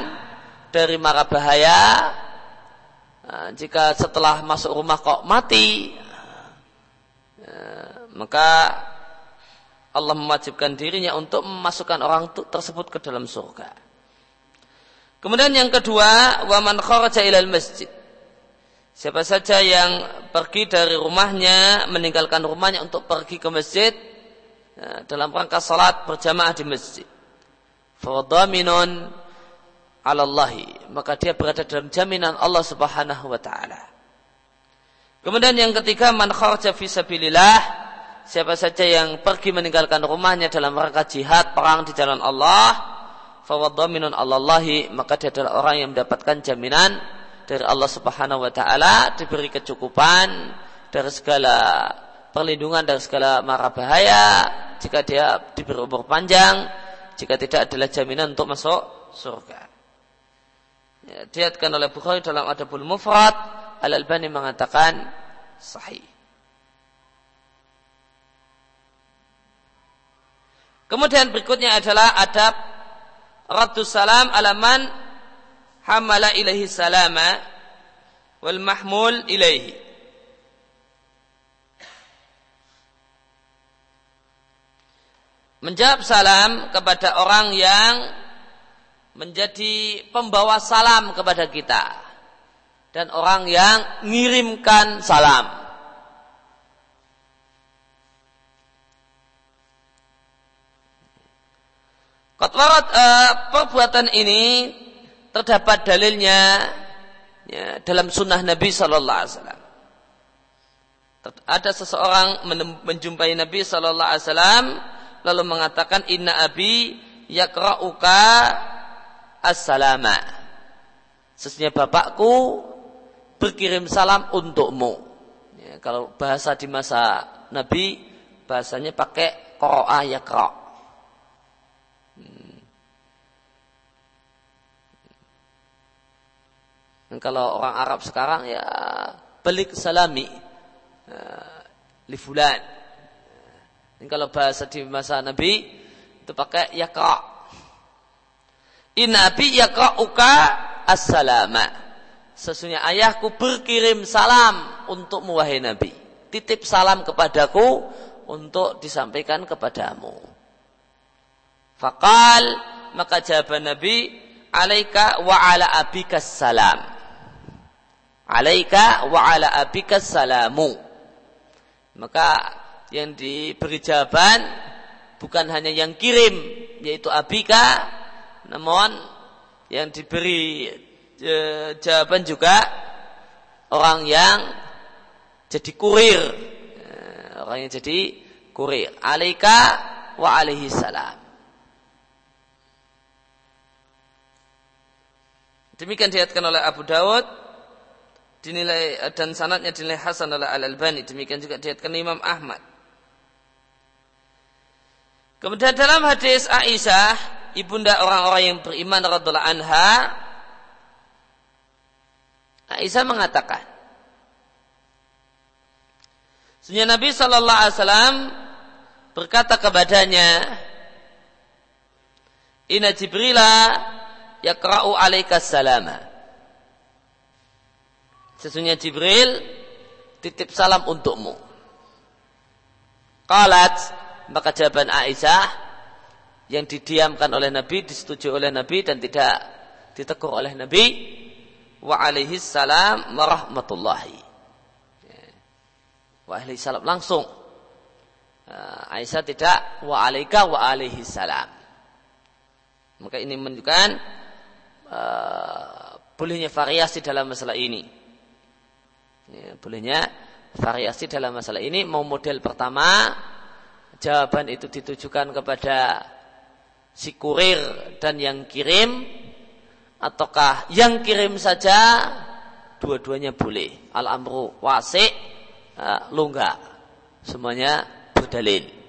dari mara bahaya. Nah, jika setelah masuk rumah kok mati, ya, maka Allah mewajibkan dirinya untuk memasukkan orang tersebut ke dalam surga. Kemudian yang kedua, waman kharaja ilal masjid. Siapa saja yang pergi dari rumahnya, meninggalkan rumahnya untuk pergi ke masjid ya, dalam rangka salat berjamaah di masjid. Fadaminun alallahi. Maka dia berada dalam jaminan Allah subhanahu wa ta'ala. Kemudian yang ketiga, man kharaja fi sabilillah. Siapa saja yang pergi meninggalkan rumahnya dalam rangka jihad, perang di jalan Allah fawadhaminun Allahi maka dia adalah orang yang mendapatkan jaminan dari Allah Subhanahu wa taala diberi kecukupan dari segala perlindungan dari segala mara bahaya jika dia diberi umur panjang jika tidak adalah jaminan untuk masuk surga. Diatkan oleh Bukhari dalam Adabul Mufrad Al-Albani mengatakan sahih. Kemudian berikutnya adalah adab raddu salam alaman hamala ilaihi salama wal mahmul ilaihi menjawab salam kepada orang yang menjadi pembawa salam kepada kita dan orang yang mengirimkan salam Kotwarat eh, perbuatan ini terdapat dalilnya ya, dalam sunnah Nabi Sallallahu Alaihi Wasallam. Ada seseorang menjumpai Nabi Sallallahu Alaihi Wasallam lalu mengatakan Inna abi yakra'uka as-salama. Sesungguhnya bapakku berkirim salam untukmu. Ya, kalau bahasa di masa Nabi bahasanya pakai qara'a yakra'. Dan kalau orang Arab sekarang ya pelik salami uh, li fulan. Dan kalau bahasa di masa Nabi itu pakai yaqa. In Nabi yaqa'uka as-salama. Sesungguhnya ayahku berkirim salam untuk wahai Nabi. Titip salam kepadaku untuk disampaikan kepadamu. Fakal maka jawaban Nabi alaika wa ala abika salam alaika wa ala abika salamu. Maka yang diberi jawaban bukan hanya yang kirim yaitu abika namun yang diberi e, jawaban juga orang yang jadi kurir e, orang yang jadi kurir alaika wa alaihi salam Demikian diatkan oleh Abu Dawud dinilai dan sanatnya dinilai Hasan oleh Al Albani. Demikian juga diatkan Imam Ahmad. Kemudian dalam hadis Aisyah, ibunda orang-orang yang beriman radhiallahu anha, Aisyah mengatakan, Sunnah Nabi Shallallahu Alaihi Wasallam berkata kepadanya, Inna Jibrila yakra'u alaika salama. Sesungguhnya Jibril titip salam untukmu. Qalat maka jawaban Aisyah yang didiamkan oleh Nabi, disetujui oleh Nabi dan tidak ditegur oleh Nabi wa alaihi salam warahmatullahi. Wa alaihi salam langsung. Aisyah tidak wa alaika wa alaihi salam. Maka ini menunjukkan uh, bolehnya variasi dalam masalah ini. Ya, bolehnya variasi dalam masalah ini. Mau model pertama, jawaban itu ditujukan kepada si kurir dan yang kirim, ataukah yang kirim saja, dua-duanya boleh. Al-amru wasi, uh, longgar. Semuanya berdalil.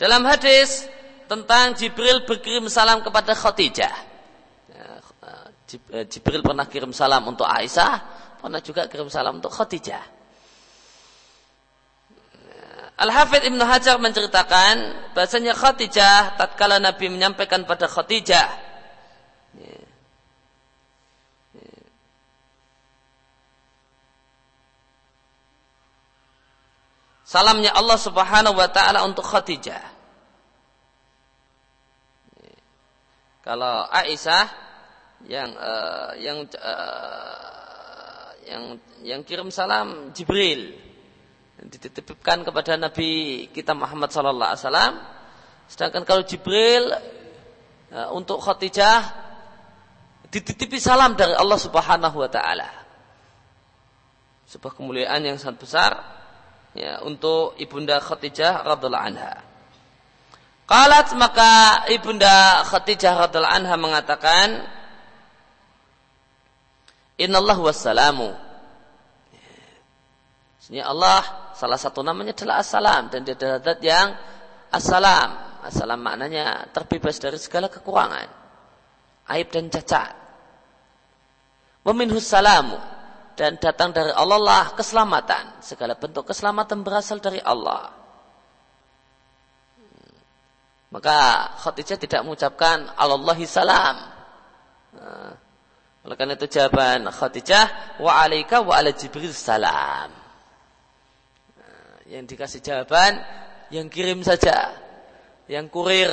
Dalam hadis tentang Jibril berkirim salam kepada Khadijah. Eh, Jibril pernah kirim salam untuk Aisyah, pernah juga kirim salam untuk Khadijah. Al-Hafidh Ibnu Hajar menceritakan bahasanya Khadijah tatkala Nabi menyampaikan pada Khadijah ya, ya. salamnya Allah Subhanahu wa taala untuk Khadijah. Kalau Aisyah yang uh, yang uh, yang yang kirim salam Jibril. Dititipkan kepada Nabi kita Muhammad sallallahu alaihi wasallam. Sedangkan kalau Jibril uh, untuk Khadijah dititipi salam dari Allah Subhanahu wa taala. Sebuah kemuliaan yang sangat besar ya untuk ibunda Khadijah radhiallahu anha. Qalat maka ibunda Khadijah radhiallahu anha mengatakan Innallahu wassalamu. Sebenarnya Allah salah satu namanya adalah Assalam dan dia adalah zat yang Assalam. Assalam maknanya terbebas dari segala kekurangan, aib dan cacat. Wa minhus salamu dan datang dari Allah lah keselamatan. Segala bentuk keselamatan berasal dari Allah. Maka Khadijah tidak mengucapkan Allahi salam. Nah, oleh karena itu jawaban Khadijah wa alaika wa ala Jibril salam. Nah, yang dikasih jawaban yang kirim saja, yang kurir,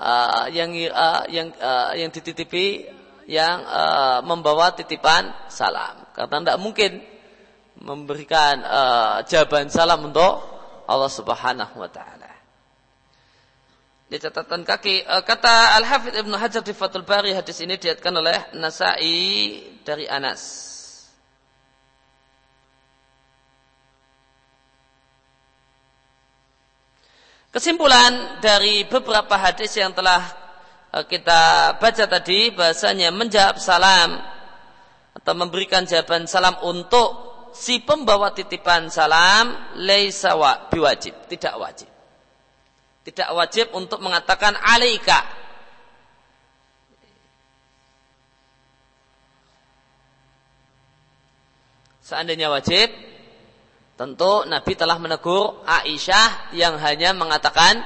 uh, yang uh, yang uh, yang dititipi, yang uh, membawa titipan salam. Karena tidak mungkin memberikan uh, jawaban salam untuk Allah Subhanahu wa taala. Di catatan kaki eh, kata Al Hafidh Ibnu Hajar di Fathul Bari hadis ini diatkan oleh Nasai dari Anas. Kesimpulan dari beberapa hadis yang telah eh, kita baca tadi bahasanya menjawab salam atau memberikan jawaban salam untuk si pembawa titipan salam laisa biwajib, tidak wajib. Tidak wajib untuk mengatakan alaika. Seandainya wajib, tentu Nabi telah menegur Aisyah yang hanya mengatakan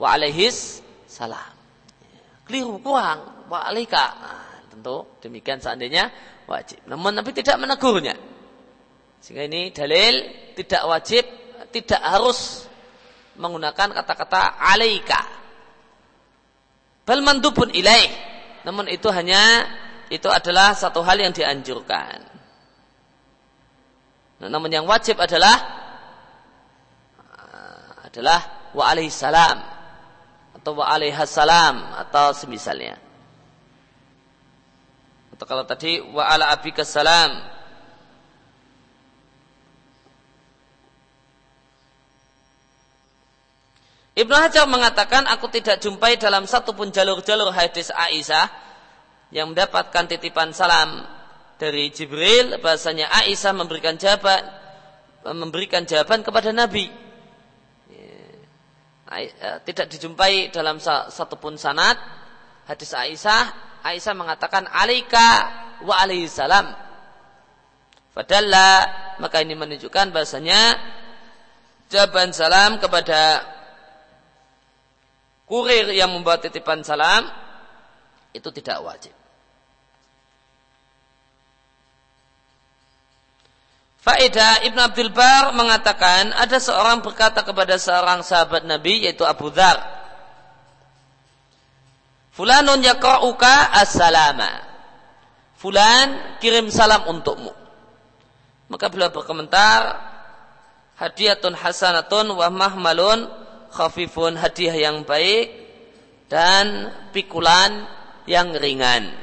wa alaihis salam. Keliru kurang wa alaika. Nah, tentu demikian seandainya wajib. Namun Nabi tidak menegurnya. Sehingga ini dalil tidak wajib, tidak harus menggunakan kata-kata alaika. Bal mandubun ilaih. Namun itu hanya itu adalah satu hal yang dianjurkan. Nah, namun yang wajib adalah adalah wa alaihi salam atau wa alaihi salam atau semisalnya. Atau kalau tadi wa ala abika salam Ibnu Hajar mengatakan aku tidak jumpai dalam satu pun jalur-jalur hadis Aisyah yang mendapatkan titipan salam dari Jibril bahasanya Aisyah memberikan jawaban memberikan jawaban kepada Nabi. Ya, tidak dijumpai dalam satu pun sanad hadis Aisyah. Aisyah mengatakan alika wa alaihi salam. Fadalla maka ini menunjukkan bahasanya jawaban salam kepada kurir yang membawa titipan salam itu tidak wajib. Faedah Ibn Abdul Bar mengatakan ada seorang berkata kepada seorang sahabat Nabi yaitu Abu Dhar. Fulanun yakra'uka as-salama. Fulan kirim salam untukmu. Maka beliau berkomentar, hadiatun hasanatun wa mahmalun khafifun hadiah yang baik dan pikulan yang ringan.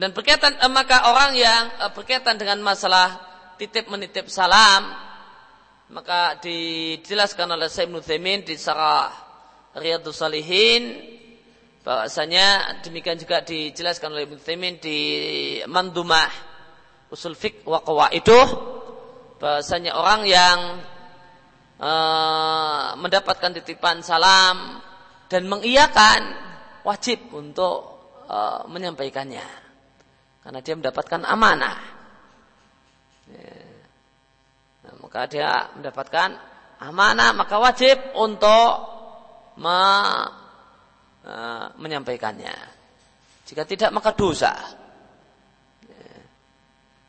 Dan berkaitan maka orang yang eh, berkaitan dengan masalah titip menitip salam maka dijelaskan oleh Sayyid Nuthimin di Sarah Riyadus Salihin bahwasanya demikian juga dijelaskan oleh Ibn Taimin di Mandumah Usul Fiqh wa Qawaiduh bahwasanya orang yang uh, mendapatkan titipan salam dan mengiyakan wajib untuk uh, menyampaikannya karena dia mendapatkan amanah. Maka dia mendapatkan amanah maka wajib untuk me, uh, menyampaikannya. Jika tidak maka dosa.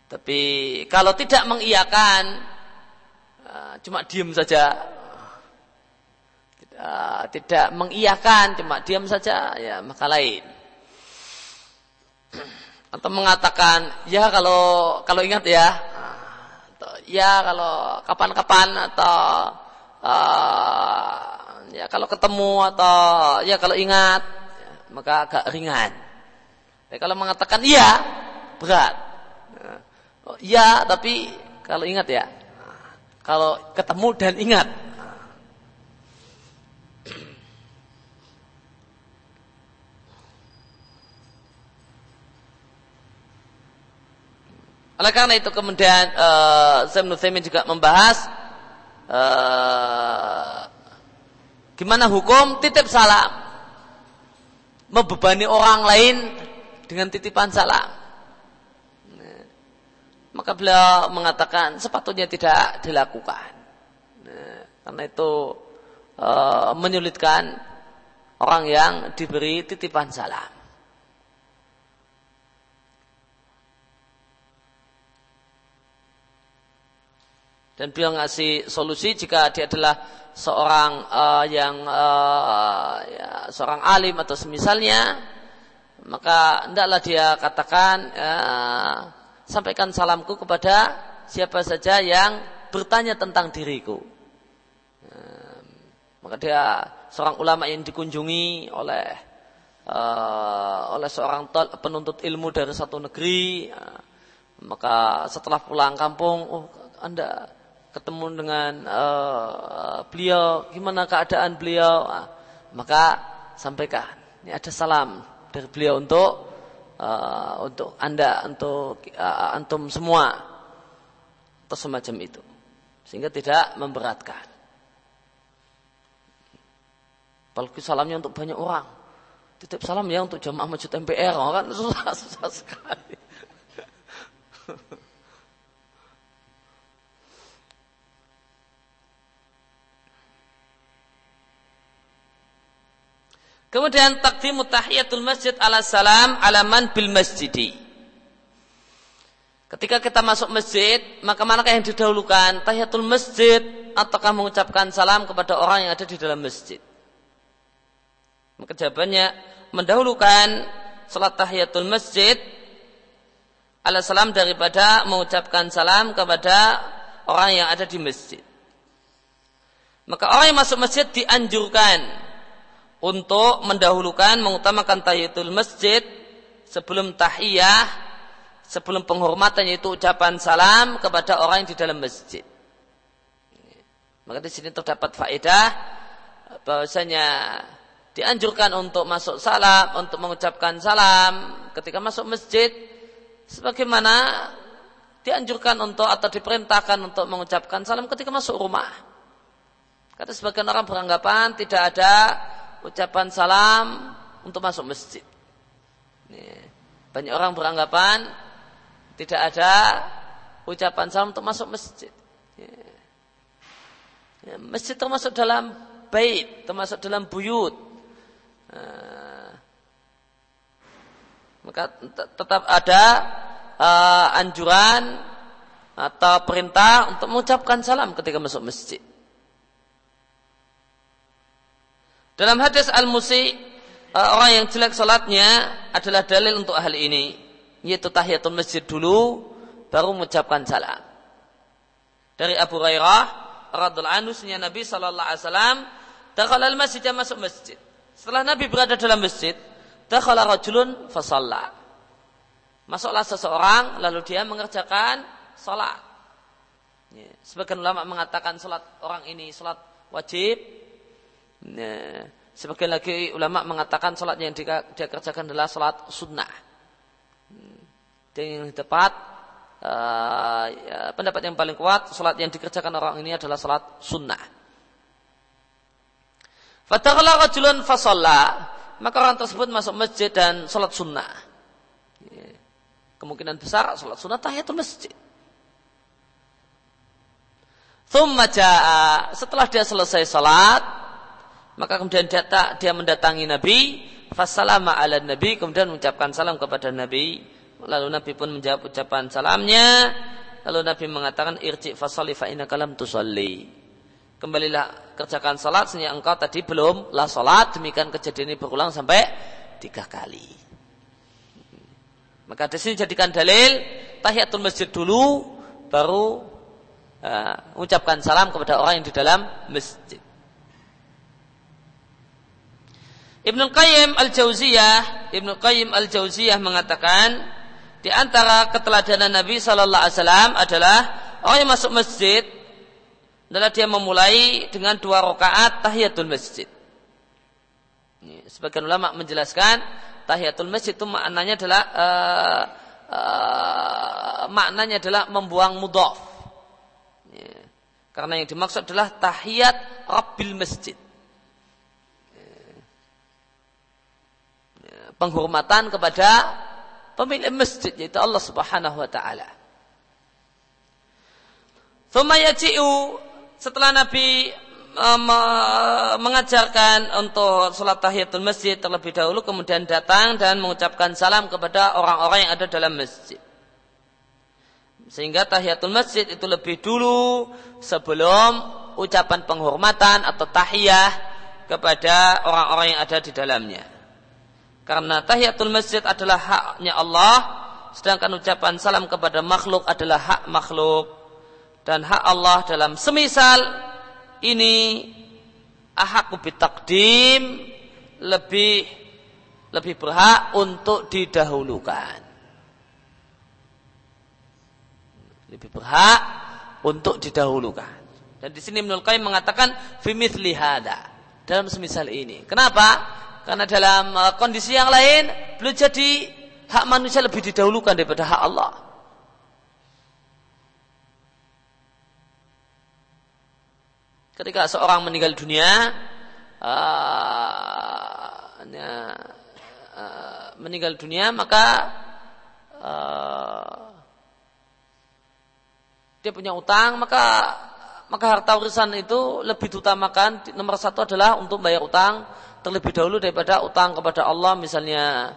Tapi kalau tidak mengiyakan uh, cuma diam saja tidak, tidak mengiyakan cuma diam saja ya maka lain atau mengatakan ya kalau kalau ingat ya ya kalau kapan-kapan atau uh, ya kalau ketemu atau ya kalau ingat ya, maka agak ringan. Ya, kalau mengatakan iya berat. Oh, ya tapi kalau ingat ya kalau ketemu dan ingat Oleh karena itu kemudian uh, Zain juga membahas uh, gimana hukum titip salam membebani orang lain dengan titipan salam. Nah, maka beliau mengatakan sepatutnya tidak dilakukan. Nah, karena itu uh, menyulitkan orang yang diberi titipan salam. Dan beliau ngasih solusi jika dia adalah seorang uh, yang uh, ya, seorang alim atau semisalnya maka hendaklah dia katakan uh, sampaikan salamku kepada siapa saja yang bertanya tentang diriku. Uh, maka dia seorang ulama yang dikunjungi oleh uh, oleh seorang penuntut ilmu dari satu negeri uh, maka setelah pulang kampung oh anda ketemu dengan uh, beliau, gimana keadaan beliau, nah, maka sampaikan. Ini ada salam dari beliau untuk uh, untuk anda, untuk uh, antum semua, atau semacam itu, sehingga tidak memberatkan. Apalagi salamnya untuk banyak orang. Titip salam ya untuk jamaah masjid MPR, kan susah, susah sekali. Kemudian takdimu tahiyatul masjid ala salam alaman bil masjidi. Ketika kita masuk masjid, maka manakah yang didahulukan? Tahiyatul masjid ataukah mengucapkan salam kepada orang yang ada di dalam masjid? Maka jawabannya mendahulukan salat tahiyatul masjid ala salam daripada mengucapkan salam kepada orang yang ada di masjid. Maka orang yang masuk masjid dianjurkan untuk mendahulukan mengutamakan tahiyatul masjid sebelum tahiyah sebelum penghormatan yaitu ucapan salam kepada orang yang di dalam masjid. Maka di sini terdapat faedah bahwasanya dianjurkan untuk masuk salam, untuk mengucapkan salam ketika masuk masjid sebagaimana dianjurkan untuk atau diperintahkan untuk mengucapkan salam ketika masuk rumah. Kata sebagian orang beranggapan tidak ada ucapan salam untuk masuk masjid. Banyak orang beranggapan tidak ada ucapan salam untuk masuk masjid. Masjid termasuk dalam bait, termasuk dalam buyut. Nah, maka tetap ada uh, anjuran atau perintah untuk mengucapkan salam ketika masuk masjid. Dalam hadis al-musi eh, orang yang jelek salatnya adalah dalil untuk hal ini, yaitu tahiyatul masjid dulu baru mengucapkan salam. Dari Abu Hurairah radhiallahu anhu Nabi sallallahu alaihi wasallam dakhala al-masjid masuk masjid. Setelah Nabi berada dalam masjid, dakhala rajulun fa Masuklah seseorang lalu dia mengerjakan salat. Ya, sebagian ulama mengatakan salat orang ini salat wajib, Nah, sebagian lagi ulama mengatakan sholat yang dia, dia kerjakan adalah sholat sunnah. Hmm. Dan yang tepat, uh, ya, pendapat yang paling kuat, sholat yang dikerjakan orang ini adalah sholat sunnah. Fatakala rajulun fasalla, maka orang tersebut masuk masjid dan sholat sunnah. Ya. Kemungkinan besar sholat sunnah tahiyatul masjid. Thumma ja'a, setelah dia selesai sholat, maka kemudian dia, dia mendatangi Nabi, fasalama ala Nabi, kemudian mengucapkan salam kepada Nabi. Lalu Nabi pun menjawab ucapan salamnya. Lalu Nabi mengatakan irji fasali fa inna kalam tusalli. Kembalilah kerjakan salat sehingga engkau tadi belum lah salat. Demikian kejadian ini berulang sampai tiga kali. Maka di sini jadikan dalil tahiyatul masjid dulu baru uh, mengucapkan salam kepada orang yang di dalam masjid. Ibnu Qayyim Al-Jauziyah, Ibnu Qayyim Al-Jauziyah mengatakan di antara keteladanan Nabi sallallahu alaihi wasallam adalah orang yang masuk masjid adalah dia memulai dengan dua rakaat tahiyatul masjid. Sebagian ulama menjelaskan tahiyatul masjid itu maknanya adalah uh, uh, maknanya adalah membuang mudhaf. Karena yang dimaksud adalah tahiyat rabbil masjid. Penghormatan kepada pemilik masjid yaitu Allah Subhanahu wa taala. setelah Nabi um, mengajarkan untuk sholat tahiyatul masjid terlebih dahulu kemudian datang dan mengucapkan salam kepada orang-orang yang ada dalam masjid. Sehingga tahiyatul masjid itu lebih dulu sebelum ucapan penghormatan atau tahiyah kepada orang-orang yang ada di dalamnya. Karena tahiyatul masjid adalah haknya Allah, sedangkan ucapan salam kepada makhluk adalah hak makhluk. Dan hak Allah dalam semisal ini ahakku bitakdim lebih lebih berhak untuk didahulukan. Lebih berhak untuk didahulukan. Dan di sini Ibnu Qayyim mengatakan fi mithli dalam semisal ini. Kenapa? Karena dalam uh, kondisi yang lain belum jadi hak manusia lebih didahulukan daripada hak Allah. Ketika seorang meninggal dunia, uh, uh, meninggal dunia maka uh, dia punya utang maka maka harta warisan itu lebih diutamakan nomor satu adalah untuk bayar utang terlebih dahulu daripada utang kepada Allah misalnya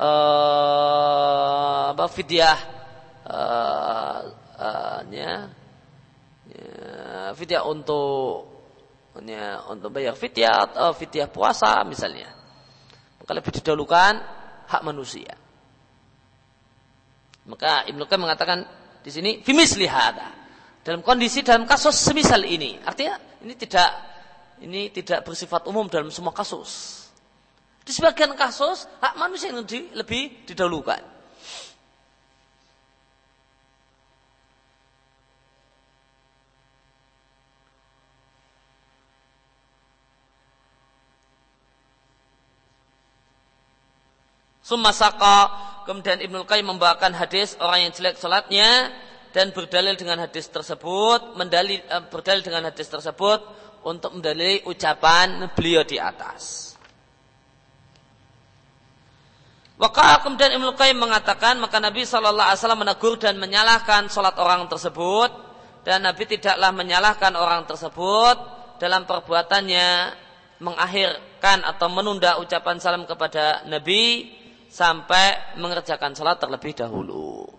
uh, apa fidyah uh, uh, ya, ya, fidyah untuk ya, untuk bayar fidyah atau fidyah puasa misalnya. Maka lebih didahulukan hak manusia. Maka Ibnu Qayyim mengatakan di sini fimis lihada dalam kondisi dalam kasus semisal ini. Artinya ini tidak ini tidak bersifat umum dalam semua kasus. Di sebagian kasus hak manusia yang lebih didahulukan. Sumasaka kemudian Ibnu Qayyim membawakan hadis orang yang jelek salatnya dan berdalil dengan hadis tersebut, mendalil eh, berdalil dengan hadis tersebut untuk mendalili ucapan beliau di atas. Maka kemudian Ibnu Qayyim mengatakan maka Nabi Shallallahu Alaihi Wasallam menegur dan menyalahkan sholat orang tersebut dan Nabi tidaklah menyalahkan orang tersebut dalam perbuatannya mengakhirkan atau menunda ucapan salam kepada Nabi sampai mengerjakan sholat terlebih dahulu.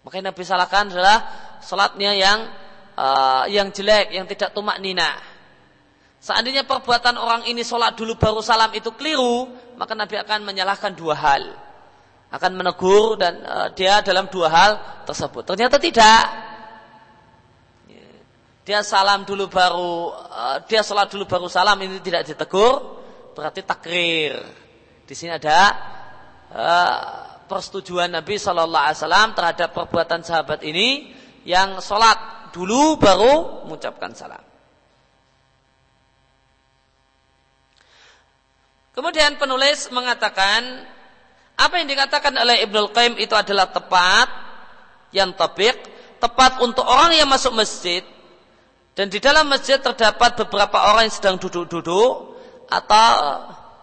Makanya Nabi salahkan adalah sholatnya yang uh, yang jelek, yang tidak tumak nina. Seandainya perbuatan orang ini sholat dulu baru salam itu keliru, maka Nabi akan menyalahkan dua hal. Akan menegur dan uh, dia dalam dua hal tersebut. Ternyata tidak. Dia salam dulu baru, uh, dia sholat dulu baru salam ini tidak ditegur, berarti takrir. Di sini ada Eh, persetujuan Nabi Shallallahu Alaihi terhadap perbuatan sahabat ini yang sholat dulu baru mengucapkan salam. Kemudian penulis mengatakan apa yang dikatakan oleh Ibnul Qayyim itu adalah tepat yang tabik, tepat untuk orang yang masuk masjid dan di dalam masjid terdapat beberapa orang yang sedang duduk-duduk atau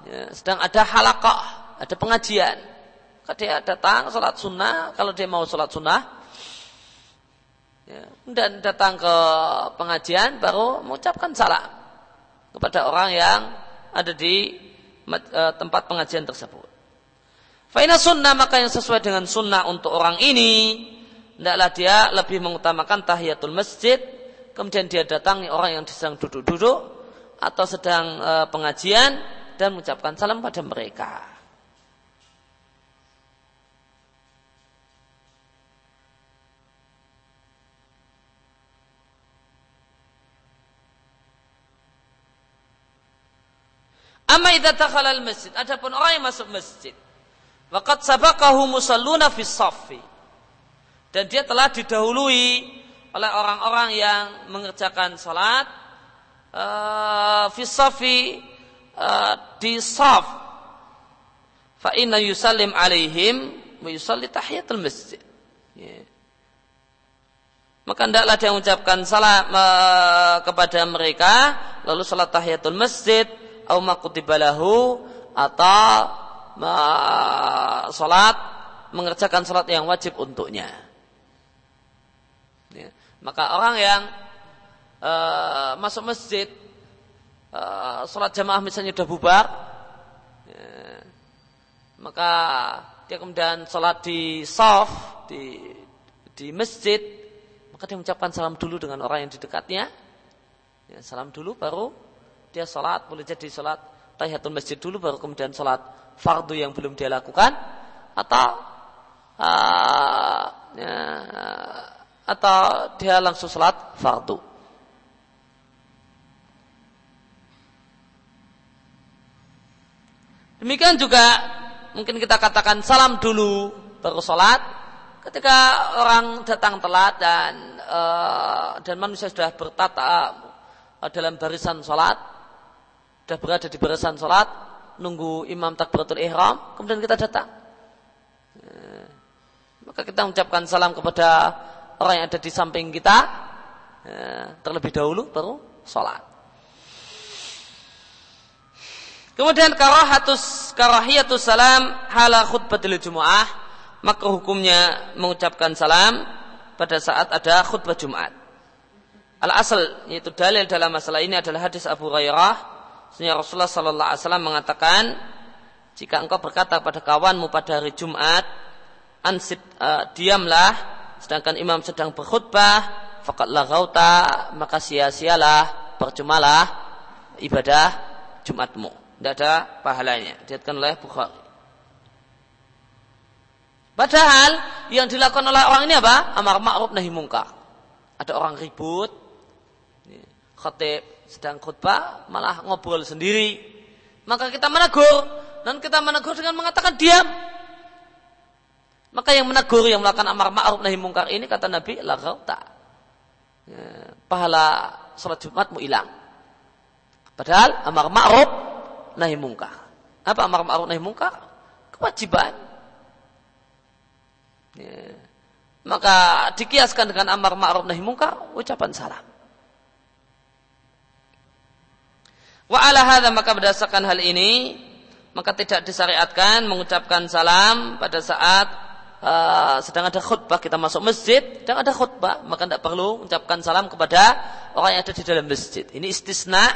ya, sedang ada halakah ada pengajian. Maka dia datang sholat sunnah, kalau dia mau sholat sunnah, ya, dan datang ke pengajian baru mengucapkan salam kepada orang yang ada di uh, tempat pengajian tersebut. Faina sunnah maka yang sesuai dengan sunnah untuk orang ini, hendaklah dia lebih mengutamakan tahiyatul masjid, kemudian dia datangi orang yang sedang duduk-duduk atau sedang uh, pengajian dan mengucapkan salam pada mereka. Amma idza dakhala al-masjid, adapun orang yang masuk masjid, waqad sabaqahu musalluna fi saffi. Dan dia telah didahului oleh orang-orang yang mengerjakan salat uh, fi saffi uh, di saf. Fa inna yusallim alaihim wa yusalli tahiyatul masjid. Yeah. Maka hendaklah dia mengucapkan salam uh, kepada mereka lalu salat tahiyatul masjid au makutibalahu atau salat mengerjakan salat yang wajib untuknya. Ya. Maka orang yang uh, masuk masjid uh, salat jamaah misalnya sudah bubar, ya, maka dia kemudian salat di saf di di masjid, maka dia mengucapkan salam dulu dengan orang yang di dekatnya. Ya, salam dulu baru dia sholat, boleh jadi sholat tahiyatul masjid dulu baru kemudian sholat fardu yang belum dia lakukan atau uh, ya, atau dia langsung sholat fardu. Demikian juga mungkin kita katakan salam dulu baru sholat ketika orang datang telat dan uh, dan manusia sudah bertata dalam barisan sholat sudah berada di barisan sholat, nunggu imam takbiratul ihram, kemudian kita datang. Ya. Maka kita mengucapkan salam kepada orang yang ada di samping kita, ya, terlebih dahulu baru sholat. Kemudian karahatus karahiyatus salam hala khutbatul jumu'ah, maka hukumnya mengucapkan salam pada saat ada khutbah Jumat. Al asal yaitu dalil dalam masalah ini adalah hadis Abu Hurairah Sehingga Rasulullah Sallallahu Alaihi Wasallam mengatakan, jika engkau berkata pada kawanmu pada hari Jumat, ansib uh, diamlah, sedangkan imam sedang berkhutbah, fakat lagauta maka sia-sialah, percumalah ibadah Jumatmu. Tidak ada pahalanya. Diatkan oleh Bukhari. Padahal yang dilakukan oleh orang ini apa? Amar ma'ruf nahi mungkar. Ada orang ribut, khatib sedang khutbah malah ngobrol sendiri. Maka kita menegur dan kita menegur dengan mengatakan diam. Maka yang menegur yang melakukan amar ma'ruf nahi mungkar ini kata Nabi la Ya, pahala salat Jumatmu hilang. Padahal amar ma'ruf nahi mungkar. Apa amar ma'ruf nahi mungkar? Kewajiban Ya. Maka dikiaskan dengan amar ma'ruf nahi munkar, ucapan salam. Wa ala hadha maka berdasarkan hal ini maka tidak disyariatkan mengucapkan salam pada saat uh, sedang ada khutbah kita masuk masjid dan ada khutbah maka tidak perlu mengucapkan salam kepada orang yang ada di dalam masjid. Ini istisna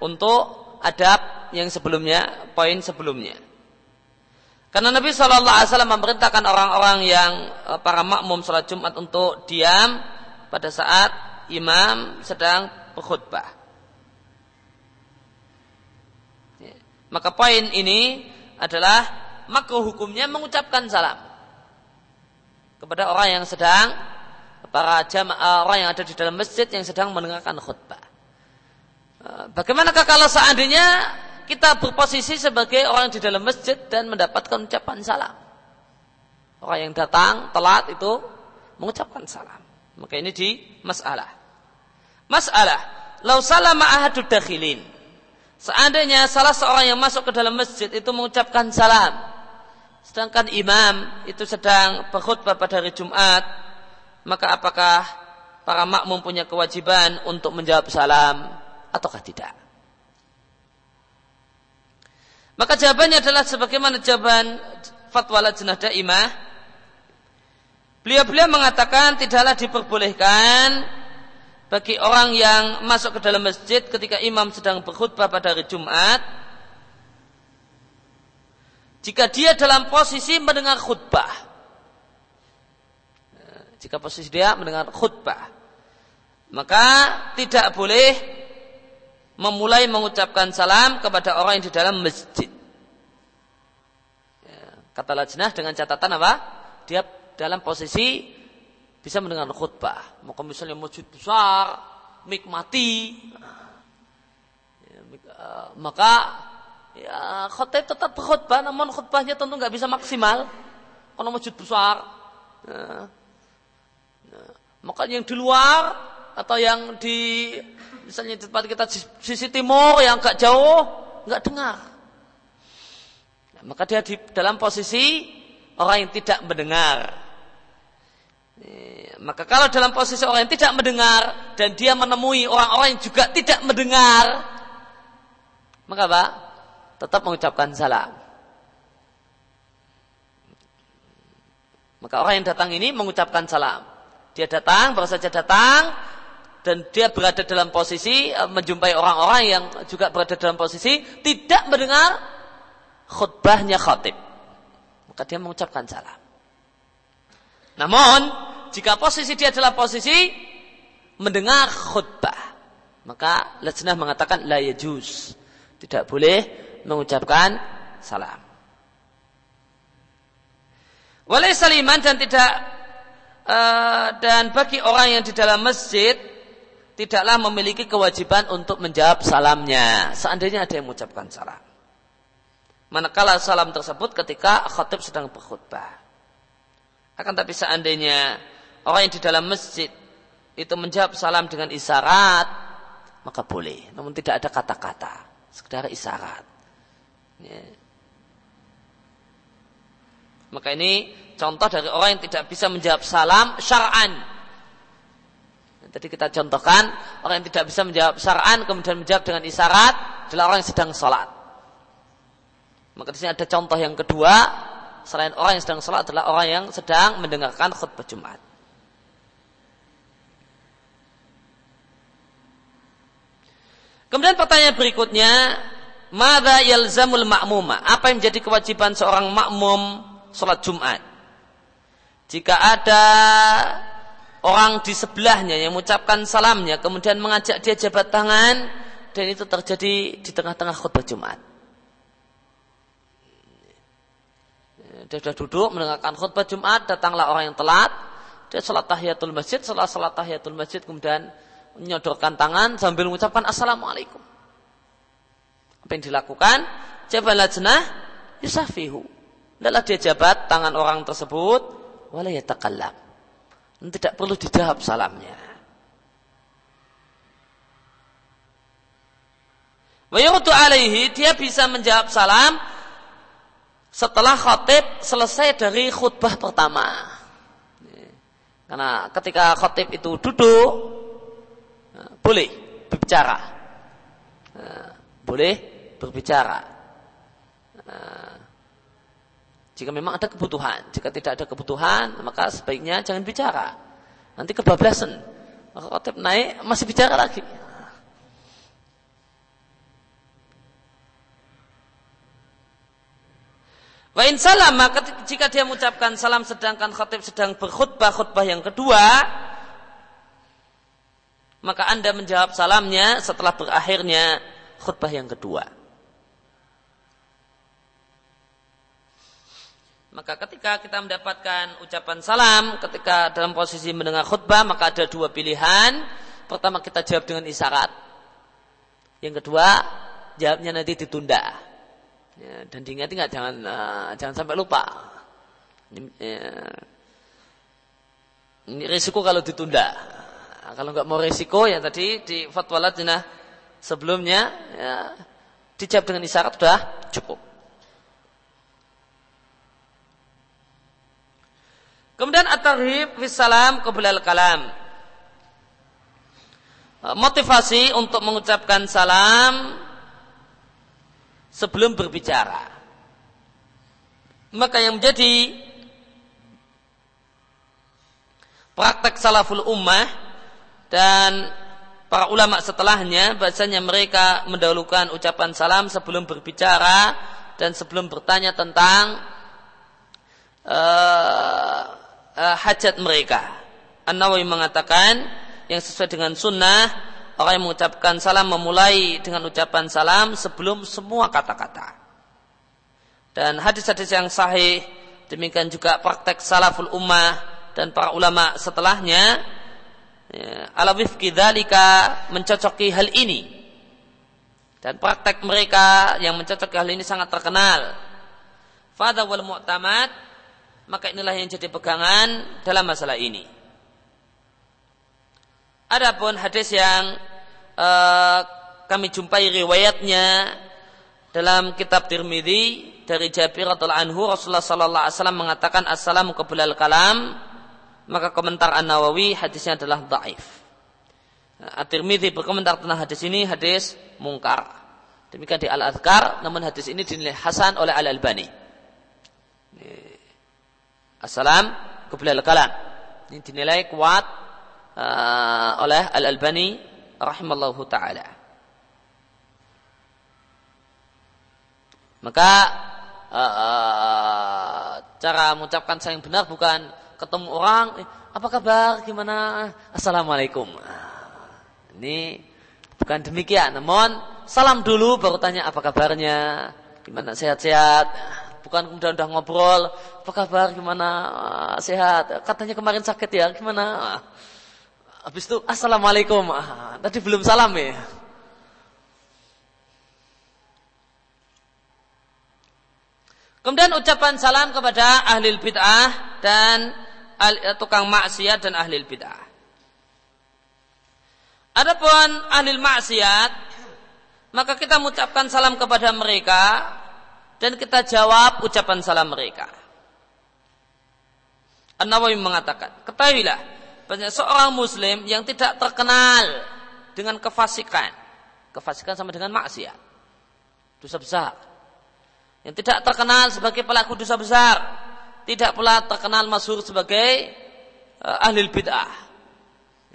untuk adab yang sebelumnya, poin sebelumnya. Karena Nabi Wasallam memerintahkan orang-orang yang eh, para makmum sholat Jumat untuk diam pada saat imam sedang berkhutbah. Maka poin ini adalah makruh hukumnya mengucapkan salam kepada orang yang sedang para jamaah orang yang ada di dalam masjid yang sedang mendengarkan khutbah. Eh, bagaimanakah kalau seandainya kita berposisi sebagai orang di dalam masjid dan mendapatkan ucapan salam. Orang yang datang telat itu mengucapkan salam. Maka ini di masalah. Masalah. Lau salama ahadud dakhilin. Seandainya salah seorang yang masuk ke dalam masjid itu mengucapkan salam. Sedangkan imam itu sedang berkhutbah pada hari Jumat. Maka apakah para makmum punya kewajiban untuk menjawab salam ataukah tidak? Maka jawabannya adalah sebagaimana jawaban fatwa lajnah daimah. Beliau-beliau mengatakan tidaklah diperbolehkan bagi orang yang masuk ke dalam masjid ketika imam sedang berkhutbah pada hari Jumat jika dia dalam posisi mendengar khutbah. Jika posisi dia mendengar khutbah, maka tidak boleh memulai mengucapkan salam kepada orang yang di dalam masjid. Ya, kata lajnah dengan catatan apa? Dia dalam posisi bisa mendengar khutbah. Maka misalnya masjid besar, mati, ya, eh, maka ya khutbah tetap berkhutbah, namun khutbahnya tentu nggak bisa maksimal karena masjid besar. Ya. Nah, maka yang di luar atau yang di misalnya di tempat kita sisi timur yang agak jauh nggak dengar nah, maka dia di dalam posisi orang yang tidak mendengar maka kalau dalam posisi orang yang tidak mendengar dan dia menemui orang-orang yang juga tidak mendengar maka apa tetap mengucapkan salam maka orang yang datang ini mengucapkan salam dia datang baru saja datang dan dia berada dalam posisi eh, menjumpai orang-orang yang juga berada dalam posisi tidak mendengar khutbahnya khatib. Maka dia mengucapkan salam. Namun, jika posisi dia adalah posisi mendengar khutbah, maka lajnah mengatakan la yajuz. Tidak boleh mengucapkan salam. Walai saliman dan tidak uh, dan bagi orang yang di dalam masjid tidaklah memiliki kewajiban untuk menjawab salamnya. Seandainya ada yang mengucapkan salam. Manakala salam tersebut ketika khatib sedang berkhutbah. Akan tapi seandainya orang yang di dalam masjid itu menjawab salam dengan isyarat, maka boleh. Namun tidak ada kata-kata, sekedar isyarat. Ya. Maka ini contoh dari orang yang tidak bisa menjawab salam syar'an Tadi kita contohkan orang yang tidak bisa menjawab syar'an kemudian menjawab dengan isyarat adalah orang yang sedang sholat. Maka di sini ada contoh yang kedua selain orang yang sedang sholat adalah orang yang sedang mendengarkan khutbah Jumat. Kemudian pertanyaan berikutnya, Mada yalzamul ma'muma? Apa yang menjadi kewajiban seorang makmum sholat Jumat? Jika ada orang di sebelahnya yang mengucapkan salamnya, kemudian mengajak dia jabat tangan, dan itu terjadi di tengah-tengah khutbah Jumat. Dia sudah duduk mendengarkan khutbah Jumat, datanglah orang yang telat, dia sholat tahiyatul masjid, setelah sholat tahiyatul masjid kemudian menyodorkan tangan sambil mengucapkan Assalamualaikum. Apa yang dilakukan? Jabat lajnah, yusafihu. Tidaklah dia jabat tangan orang tersebut, wala yatakallam. Tidak perlu dijawab salamnya. Wa alaihi, dia bisa menjawab salam setelah khotib selesai dari khutbah pertama. Karena ketika khotib itu duduk, eh, boleh berbicara. Eh, boleh berbicara. Eh, jika memang ada kebutuhan. Jika tidak ada kebutuhan, maka sebaiknya jangan bicara. Nanti kebablasan. Khotib naik, masih bicara lagi. Wa in maka jika dia mengucapkan salam sedangkan khatib sedang berkhutbah khutbah yang kedua maka Anda menjawab salamnya setelah berakhirnya khutbah yang kedua. Maka ketika kita mendapatkan ucapan salam, ketika dalam posisi mendengar khutbah, maka ada dua pilihan. Pertama kita jawab dengan isyarat. Yang kedua, jawabnya nanti ditunda. Ya, dan diingat-ingat jangan uh, jangan sampai lupa. Ini, ya, ini risiko kalau ditunda. Nah, kalau nggak mau risiko ya tadi di fatwa lajnah sebelumnya ya, dijawab dengan isyarat sudah cukup. Kemudian at-tarhib salam qabla kalam Motivasi untuk mengucapkan salam sebelum berbicara. Maka yang menjadi praktek salaful ummah dan para ulama setelahnya bahasanya mereka mendahulukan ucapan salam sebelum berbicara dan sebelum bertanya tentang uh, uh, hajat mereka. An-Nawawi mengatakan yang sesuai dengan sunnah Orang yang mengucapkan salam memulai dengan ucapan salam sebelum semua kata-kata. Dan hadis-hadis yang sahih, demikian juga praktek salaful ummah dan para ulama setelahnya, ya, ala wifki dalika mencocoki hal ini. Dan praktek mereka yang mencocoki hal ini sangat terkenal. Fadha wal mu'tamad, maka inilah yang jadi pegangan dalam masalah ini. Adapun hadis yang uh, kami jumpai riwayatnya dalam kitab Tirmidzi dari Jabir radhiyallahu anhu Rasulullah sallallahu alaihi wasallam mengatakan assalamu qablal kalam maka komentar An-Nawawi hadisnya adalah dhaif. At-Tirmidzi berkomentar tentang hadis ini hadis mungkar. Demikian di Al-Adhkar namun hadis ini dinilai hasan oleh Al-Albani. Assalam qablal kalam. Ini dinilai kuat uh, oleh Al-Albani rahimallahu taala. Maka uh, uh, cara mengucapkan saya yang benar bukan ketemu orang, eh, apa kabar, gimana, assalamualaikum. Ini bukan demikian, namun salam dulu baru tanya apa kabarnya, gimana sehat-sehat. Bukan kemudian udah ngobrol, apa kabar, gimana, sehat. Katanya kemarin sakit ya, gimana. Habis itu assalamualaikum. Ah, tadi belum salam ya. Kemudian ucapan salam kepada ahli bid'ah dan tukang maksiat dan ahli bid'ah. Adapun ahli maksiat, maka kita mengucapkan salam kepada mereka dan kita jawab ucapan salam mereka. An-Nawawi mengatakan, ketahuilah banyak seorang muslim yang tidak terkenal dengan kefasikan. Kefasikan sama dengan maksiat. Dosa besar. Yang tidak terkenal sebagai pelaku dosa besar. Tidak pula terkenal masyhur sebagai uh, ahli bid'ah.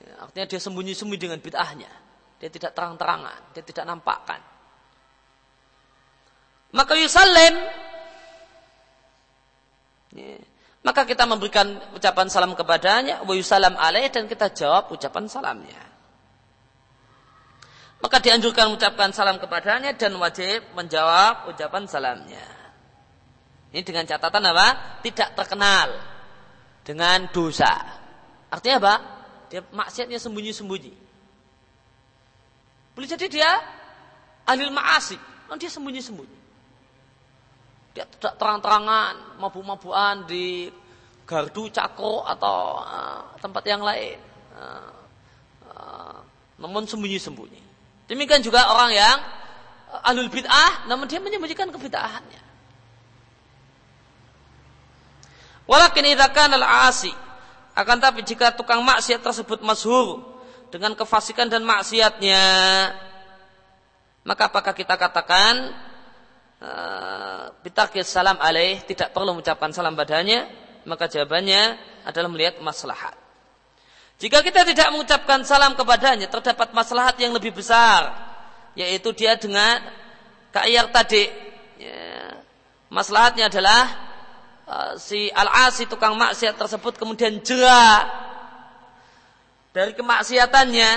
Ya, artinya dia sembunyi-sembunyi dengan bid'ahnya. dia tidak terang-terangan, dia tidak nampakkan. Maka yusallim ya. Maka kita memberikan ucapan salam kepadanya wa yusalam alaih dan kita jawab ucapan salamnya. Maka dianjurkan mengucapkan salam kepadanya dan wajib menjawab ucapan salamnya. Ini dengan catatan apa? Tidak terkenal dengan dosa. Artinya apa? Dia maksiatnya sembunyi-sembunyi. Boleh jadi dia ahli maasi, dia sembunyi-sembunyi. Dia tidak terang-terangan, mabu-mabuan di gardu, cakro atau uh, tempat yang lain. Uh, uh, namun sembunyi-sembunyi. Demikian juga orang yang ahlul bid'ah, namun dia menyembunyikan kebid'ahannya. Walakin idza kana al-asi akan tapi jika tukang maksiat tersebut masyhur dengan kefasikan dan maksiatnya maka apakah kita katakan uh, bitakir salam alaih tidak perlu mengucapkan salam padanya maka jawabannya adalah melihat maslahat. Jika kita tidak mengucapkan salam kepadanya terdapat maslahat yang lebih besar yaitu dia dengan kayak tadi. Ya, maslahatnya adalah Eh, si al-asi tukang maksiat tersebut kemudian jera dari kemaksiatannya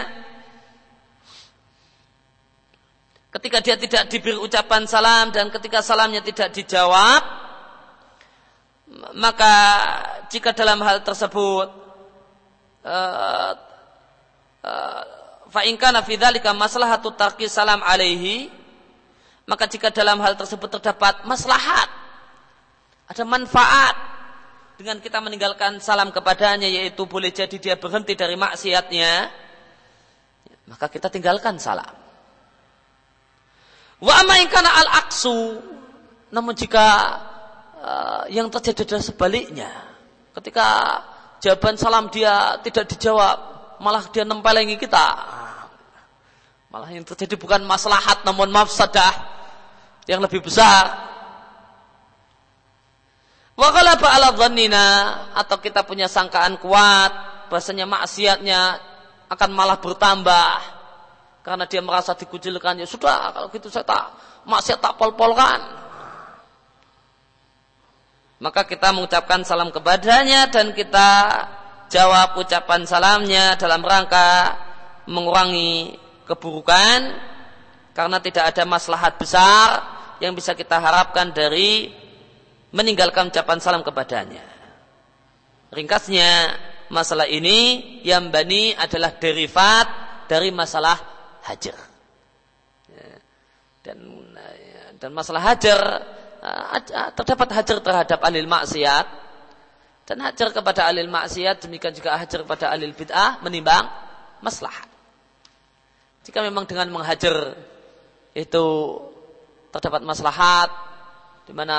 ketika dia tidak diberi ucapan salam dan ketika salamnya tidak dijawab maka jika dalam hal tersebut uh, uh, fa in kana fi dzalika maslahatu tarki salam alaihi maka jika dalam hal tersebut terdapat maslahat ada manfaat dengan kita meninggalkan salam kepadanya yaitu boleh jadi dia berhenti dari maksiatnya maka kita tinggalkan salam. Wa amainkana al-aksu namun jika uh, yang terjadi adalah sebaliknya. Ketika jawaban salam dia tidak dijawab malah dia nempelengi kita. Malah yang terjadi bukan maslahat namun mafsadah yang lebih besar. Wa ghalaba ala dhannina atau kita punya sangkaan kuat bahasanya maksiatnya akan malah bertambah karena dia merasa dikucilkan ya sudah kalau gitu saya tak maksiat tak pol-polkan maka kita mengucapkan salam kepadanya dan kita jawab ucapan salamnya dalam rangka mengurangi keburukan karena tidak ada maslahat besar yang bisa kita harapkan dari meninggalkan ucapan salam kepadanya. Ringkasnya, masalah ini yang bani adalah derivat dari masalah hajar. Ya. Dan ya, dan masalah hajar uh, terdapat hajar terhadap alil maksiat dan hajar kepada alil maksiat demikian juga hajar kepada alil bid'ah menimbang maslahat. Jika memang dengan menghajar itu terdapat maslahat di mana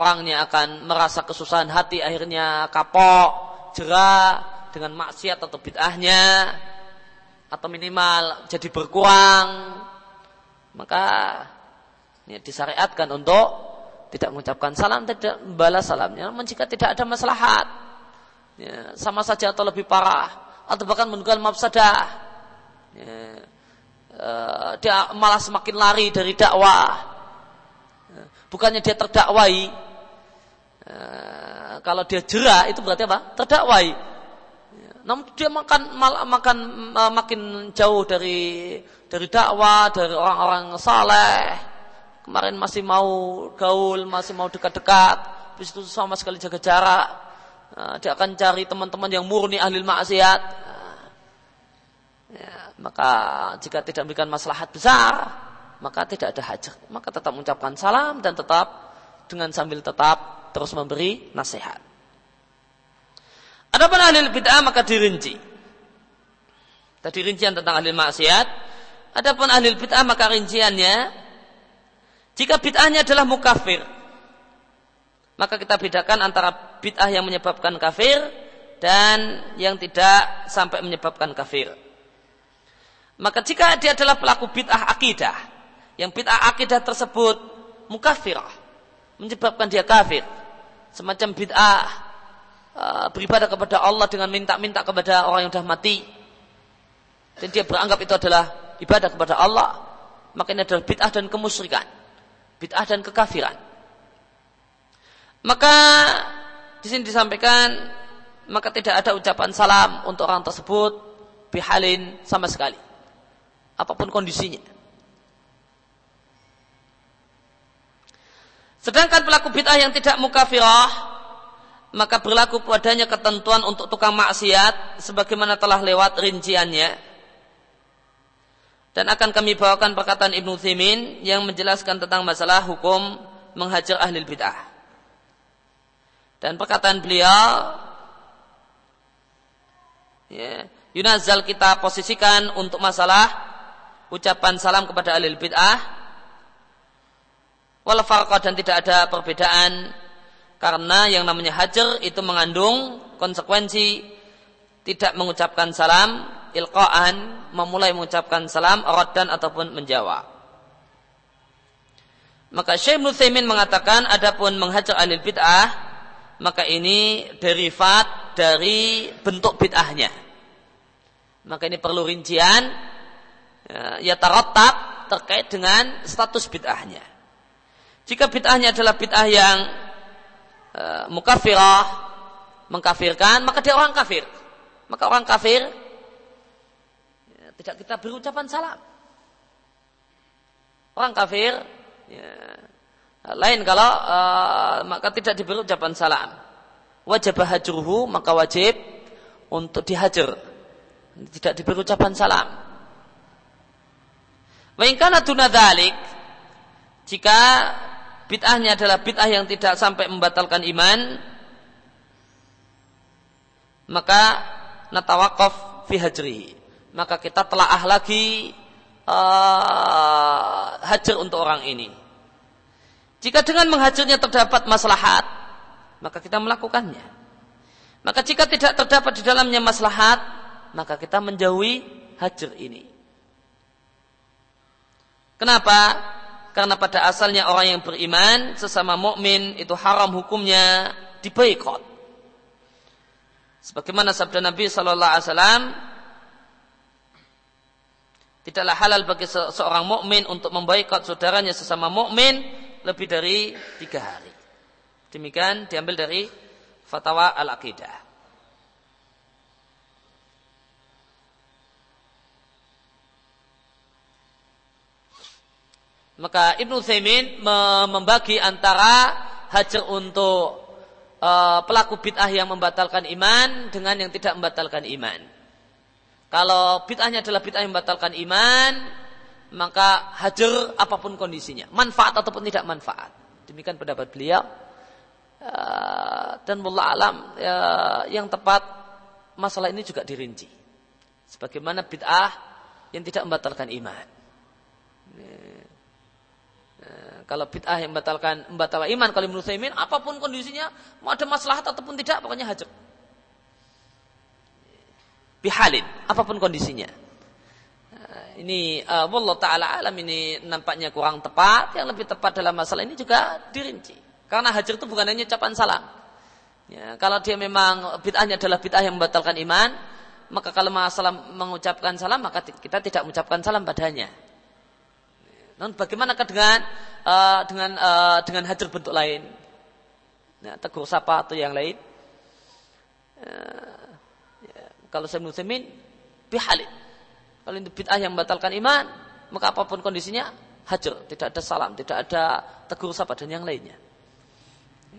orangnya akan merasa kesusahan hati akhirnya kapok, jerah dengan maksiat atau bid'ahnya atau minimal jadi berkurang maka ini disyariatkan untuk tidak mengucapkan salam tidak membalas salamnya namun jika tidak ada maslahat ya, sama saja atau lebih parah atau bahkan menunggal mafsadah ya, uh, dia malah semakin lari dari dakwah bukannya dia terdakwai. E, kalau dia jerah itu berarti apa? Terdakwai. Namun dia makan mal, makan uh, makin jauh dari dari dakwah, dari orang-orang saleh. Kemarin masih mau gaul, masih mau dekat-dekat, habis itu sama sekali jaga jarak. Uh, dia akan cari teman-teman yang murni ahli maksiat. Uh, ya, maka jika tidak memberikan maslahat besar, maka tidak ada hajat. Maka tetap mengucapkan salam dan tetap dengan sambil tetap terus memberi nasihat. Adapun ahli bid'ah maka dirinci. Tadi rincian tentang ahli maksiat. Adapun ahli bid'ah maka rinciannya jika bid'ahnya adalah mukafir maka kita bedakan antara bid'ah yang menyebabkan kafir dan yang tidak sampai menyebabkan kafir. Maka jika dia adalah pelaku bid'ah akidah, yang bid'ah akidah tersebut mukafirah menyebabkan dia kafir semacam bid'ah uh, beribadah kepada Allah dengan minta-minta kepada orang yang sudah mati dan dia beranggap itu adalah ibadah kepada Allah, maka ini adalah bid'ah dan kemusyrikan. Bid'ah dan kekafiran. Maka di sini disampaikan maka tidak ada ucapan salam untuk orang tersebut bihalin sama sekali. Apa pun kondisinya. Sedangkan pelaku bid'ah yang tidak mukafirah, maka berlaku padanya ketentuan untuk tukang maksiat sebagaimana telah lewat rinciannya. Dan akan kami bawakan perkataan Ibnu Thimin yang menjelaskan tentang masalah hukum menghajar ahli bid'ah. Dan perkataan beliau ya, Yunazal kita posisikan untuk masalah ucapan salam kepada ahli bid'ah wal dan tidak ada perbedaan karena yang namanya hajar itu mengandung konsekuensi tidak mengucapkan salam ilqaan memulai mengucapkan salam raddan ataupun menjawab. Maka Syekh Nuthaimin mengatakan adapun menghajar alil bid'ah maka ini derivat dari bentuk bid'ahnya. Maka ini perlu rincian ya, ya tarotab terkait dengan status bid'ahnya. Jika bid'ahnya adalah bid'ah yang uh, mukafirah, mengkafirkan, maka dia orang kafir. Maka orang kafir ya, tidak kita beri ucapan salam. Orang kafir ya, lain kalau uh, maka tidak diberi ucapan salam. Wajib hajruhu maka wajib untuk dihajar. Tidak diberi ucapan salam. Wa in kana jika bid'ahnya adalah bid'ah yang tidak sampai membatalkan iman, maka natawakaf fi hajri. Maka kita telaah lagi uh, hajar untuk orang ini. Jika dengan menghajarnya terdapat maslahat, maka kita melakukannya. Maka jika tidak terdapat di dalamnya maslahat, maka kita menjauhi hajar ini. Kenapa? Karena pada asalnya orang yang beriman sesama mukmin itu haram hukumnya diboikot. Sebagaimana sabda Nabi Shallallahu Alaihi Wasallam, tidaklah halal bagi seorang mukmin untuk memboikot saudaranya sesama mukmin lebih dari tiga hari. Demikian diambil dari fatwa al-aqidah. Maka Ibnu Thaimin membagi antara hajar untuk uh, pelaku bid'ah yang membatalkan iman dengan yang tidak membatalkan iman. Kalau bid'ahnya adalah bid'ah yang membatalkan iman, maka hajar apa pun kondisinya, manfaat ataupun tidak manfaat. Demikian pendapat beliau. Uh, dan mullah alam uh, yang tepat masalah ini juga dirinci. Sebagaimana bid'ah yang tidak membatalkan iman. Kalau bid'ah yang membatalkan membatalkan iman kalau menurut Saimin apa pun kondisinya mau ada maslahat ataupun tidak pokoknya hajar. Bihalin apa pun kondisinya. Nah, ini uh, wallah taala alam ini nampaknya kurang tepat. Yang lebih tepat dalam masalah ini juga dirinci. Karena hajar itu bukan hanya ucapan salam. Ya, kalau dia memang bid'ahnya adalah bid'ah yang membatalkan iman, maka kalau masalah mengucapkan salam maka kita tidak mengucapkan salam padanya. Namun bagaimana dengan uh, dengan uh, dengan hajar bentuk lain? Ya, tegur sapa atau yang lain? Uh, ya, kalau saya muslimin bihalin. Kalau itu bid'ah yang membatalkan iman, maka apa pun kondisinya hajar, tidak ada salam, tidak ada tegur sapa dan yang lainnya.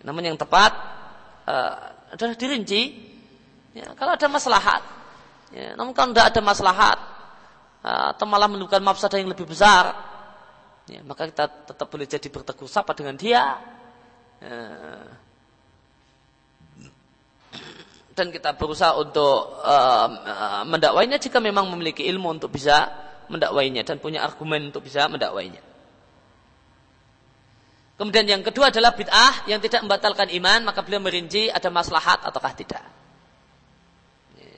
Namun yang tepat uh, adalah dirinci. Ya, kalau ada maslahat, ya, namun kalau tidak ada maslahat uh, atau malah menunjukkan mafsadah yang lebih besar, ya, maka kita tetap boleh jadi bertegur sapa dengan dia ya. dan kita berusaha untuk uh, mendakwainya jika memang memiliki ilmu untuk bisa mendakwainya dan punya argumen untuk bisa mendakwainya. Kemudian yang kedua adalah bid'ah yang tidak membatalkan iman, maka beliau merinci ada maslahat ataukah tidak. Ya.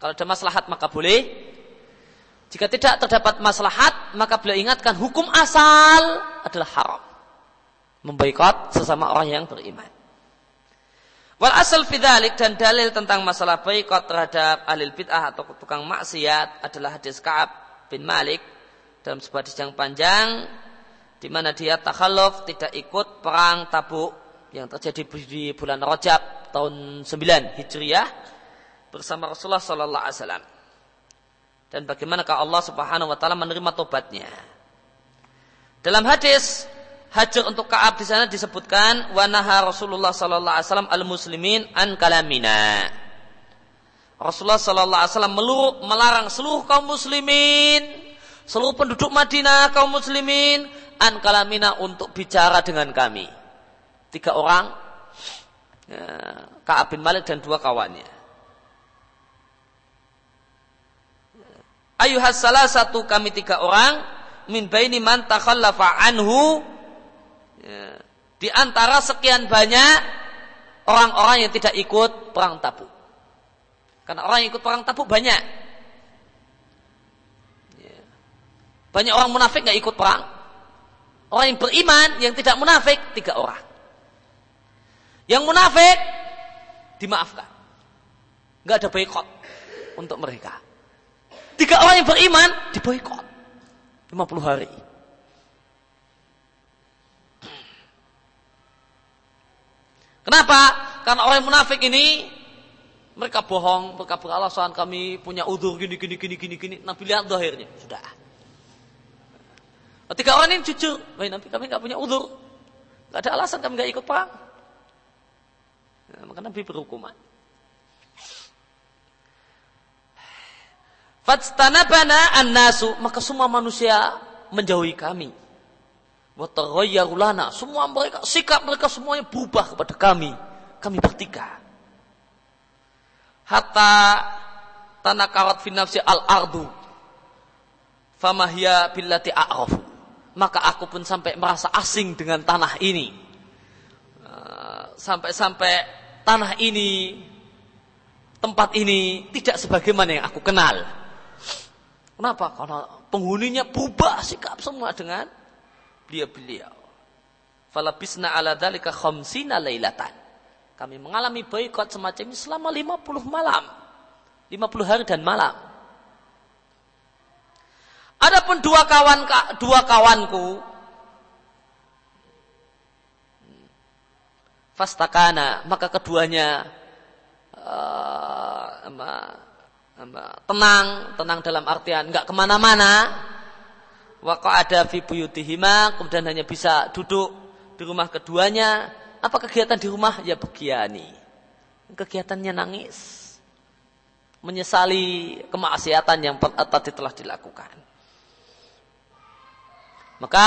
Kalau ada maslahat maka boleh, jika tidak terdapat maslahat, maka beliau ingatkan hukum asal adalah haram. Memboikot sesama orang yang beriman. Wal asal fidalik dan dalil tentang masalah boikot terhadap alil bid'ah atau tukang maksiat adalah hadis Ka'ab bin Malik dalam sebuah hadis yang panjang di mana dia takhalluf tidak ikut perang Tabuk yang terjadi di bulan Rajab tahun 9 Hijriah bersama Rasulullah sallallahu alaihi wasallam. Dan bagaimanakah Allah Subhanahu wa taala menerima tobatnya? Dalam hadis hajar untuk Ka'ab di sana disebutkan wanaha Rasulullah sallallahu alaihi wasallam al muslimin an kalamina. Rasulullah sallallahu alaihi wasallam melarang seluruh kaum muslimin, seluruh penduduk Madinah kaum muslimin an kalamina untuk bicara dengan kami tiga orang ya, Ka'ab bin Malik dan dua kawannya. Ayuhas salah satu kami tiga orang min baini man takhallafa anhu ya, di antara sekian banyak orang-orang yang tidak ikut perang Tabuk. Karena orang yang ikut perang Tabuk banyak. Ya. Banyak orang munafik nggak ikut perang. Orang yang beriman yang tidak munafik tiga orang. Yang munafik dimaafkan. Enggak ada boykot untuk mereka. Tiga orang yang beriman diboykot. 50 hari. Kenapa? Karena orang munafik ini mereka bohong, mereka beralasan kami punya udur gini gini gini gini gini. Nabi lihat akhirnya sudah. Tiga orang ini jujur, baik Nabi kami nggak punya udur, nggak ada alasan kami nggak ikut perang. Nah, maka Nabi berhukuman. Fatstanabana an-nasu, maka semua manusia menjauhi kami. Wataghayyarulana, semua mereka sikap mereka semuanya berubah kepada kami. Kami bertiga. Hatta tanakarat fi nafsi al-ardu. Famahya billati a'rafu. Maka aku pun sampai merasa asing dengan tanah ini. Sampai-sampai tanah ini, tempat ini tidak sebagaimana yang aku kenal. Kenapa? Karena penghuninya berubah sikap semua dengan beliau-beliau. Falabisna ala dalika khamsina lailatan. Kami mengalami boykot semacam ini selama 50 malam. 50 hari dan malam. Adapun dua kawan dua kawanku fastakana maka keduanya uh, tenang tenang dalam artian nggak ke mana-mana. Waktu ada fi buyutihima kemudian hanya bisa duduk di rumah keduanya. Apa kegiatan di rumah? Ya begiani. Kegiatannya nangis. Menyesali kemaksiatan yang tadi telah dilakukan. Maka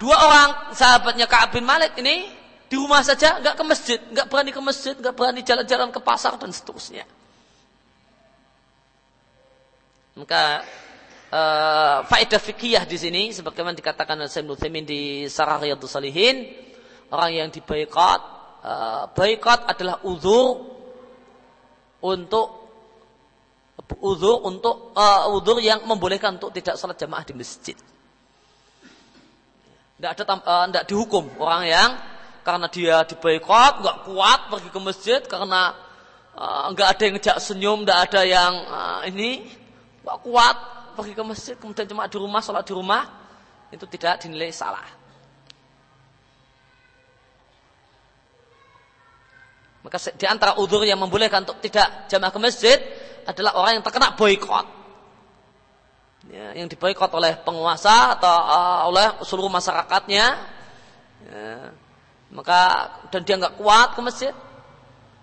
dua orang sahabatnya Ka'ab bin Malik ini di rumah saja nggak ke masjid, nggak berani ke masjid, nggak berani jalan-jalan ke pasar dan seterusnya. Maka uh, faedah fikih di sini sebagaimana dikatakan oleh Sayyid Nuthimin di Sarah Riyadus Salihin, orang yang diboykot, uh, boykot adalah uzur untuk uzur untuk uh, uzur yang membolehkan untuk tidak sholat jamaah di masjid. Tidak ada uh, dihukum orang yang karena dia diboykot, nggak kuat pergi ke masjid karena nggak ada yang ngejak senyum, nggak ada yang uh, ini nggak kuat pergi ke masjid, kemudian cuma di rumah sholat di rumah itu tidak dinilai salah. Maka di antara udur yang membolehkan untuk tidak jamaah ke masjid adalah orang yang terkena boykot. Ya, yang diboykot oleh penguasa atau uh, oleh seluruh masyarakatnya. Ya, maka dan dia nggak kuat ke masjid,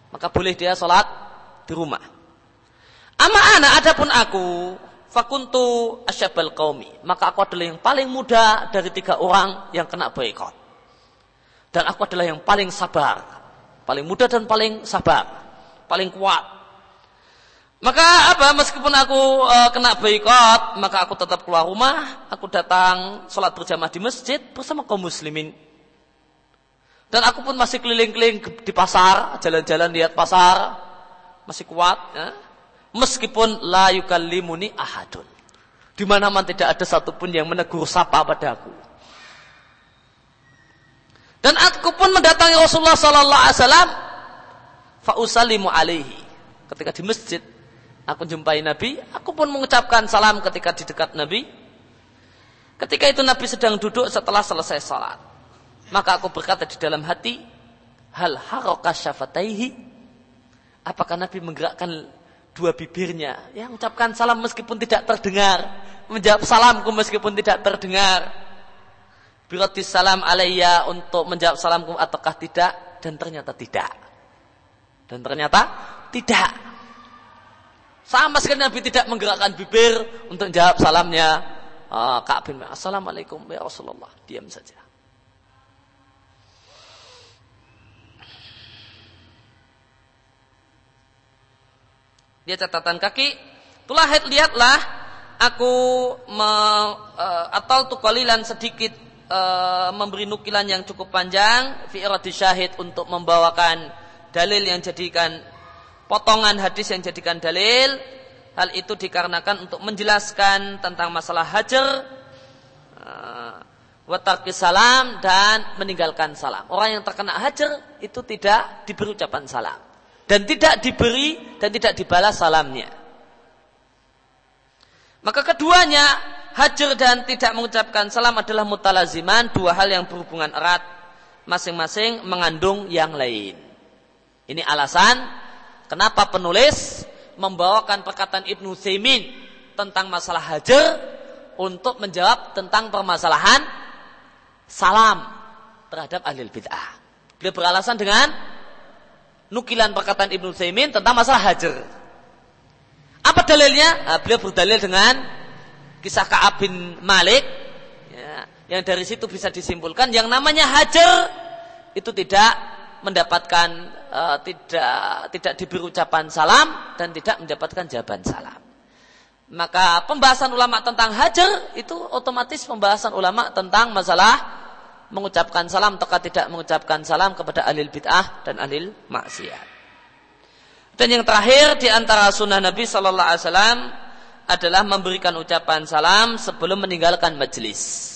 maka boleh dia sholat di rumah. Ama anak adapun aku, fakuntu asyabal kaumi. Maka aku adalah yang paling muda dari tiga orang yang kena boykot. Dan aku adalah yang paling sabar. Paling muda dan paling sabar. Paling kuat. Maka apa meskipun aku e, kena boykot, maka aku tetap keluar rumah, aku datang sholat berjamaah di masjid bersama kaum muslimin dan aku pun masih keliling-keliling di pasar, jalan-jalan lihat pasar, masih kuat. Ya. Meskipun la yukallimuni ahadun. Di mana-mana tidak ada satupun yang menegur sapa padaku. Dan aku pun mendatangi Rasulullah Sallallahu Alaihi Wasallam. Fausalimu alaihi. Ketika di masjid, aku jumpai Nabi. Aku pun mengucapkan salam ketika di dekat Nabi. Ketika itu Nabi sedang duduk setelah selesai salat. Maka aku berkata di dalam hati, hal haraka syafataihi? Apakah Nabi menggerakkan dua bibirnya? Ya, mengucapkan salam meskipun tidak terdengar. Menjawab salamku meskipun tidak terdengar. Biratis salam alaiya untuk menjawab salamku ataukah tidak? Dan ternyata tidak. Dan ternyata tidak. Sama sekali Nabi tidak menggerakkan bibir untuk jawab salamnya uh, Ka'ab bin Assalamualaikum ya Rasulullah. Diam saja. Dia catatan kaki. Itulah lihatlah aku me, uh, atau tukolilan sedikit uh, memberi nukilan yang cukup panjang fi syahid untuk membawakan dalil yang jadikan potongan hadis yang jadikan dalil Hal itu dikarenakan untuk menjelaskan tentang masalah hajar, uh, watarki salam dan meninggalkan salam. Orang yang terkena hajar itu tidak diberi ucapan salam dan tidak diberi dan tidak dibalas salamnya. Maka keduanya hajar dan tidak mengucapkan salam adalah mutalaziman dua hal yang berhubungan erat masing-masing mengandung yang lain. Ini alasan kenapa penulis membawakan perkataan Ibnu Saimin tentang masalah hajar untuk menjawab tentang permasalahan salam terhadap ahli bid'ah. Beliau beralasan dengan nukilan perkataan Ibnu Saimin tentang masalah hajar. Apa dalilnya? Nah, beliau berdalil dengan kisah Ka'ab bin Malik ya, yang dari situ bisa disimpulkan yang namanya hajar itu tidak mendapatkan uh, tidak tidak diberi ucapan salam dan tidak mendapatkan jawaban salam. Maka pembahasan ulama tentang hajar itu otomatis pembahasan ulama tentang masalah mengucapkan salam atau tidak mengucapkan salam kepada ahli bid'ah dan ahli maksiat. Dan yang terakhir di antara sunnah Nabi Shallallahu Alaihi Wasallam adalah memberikan ucapan salam sebelum meninggalkan majelis.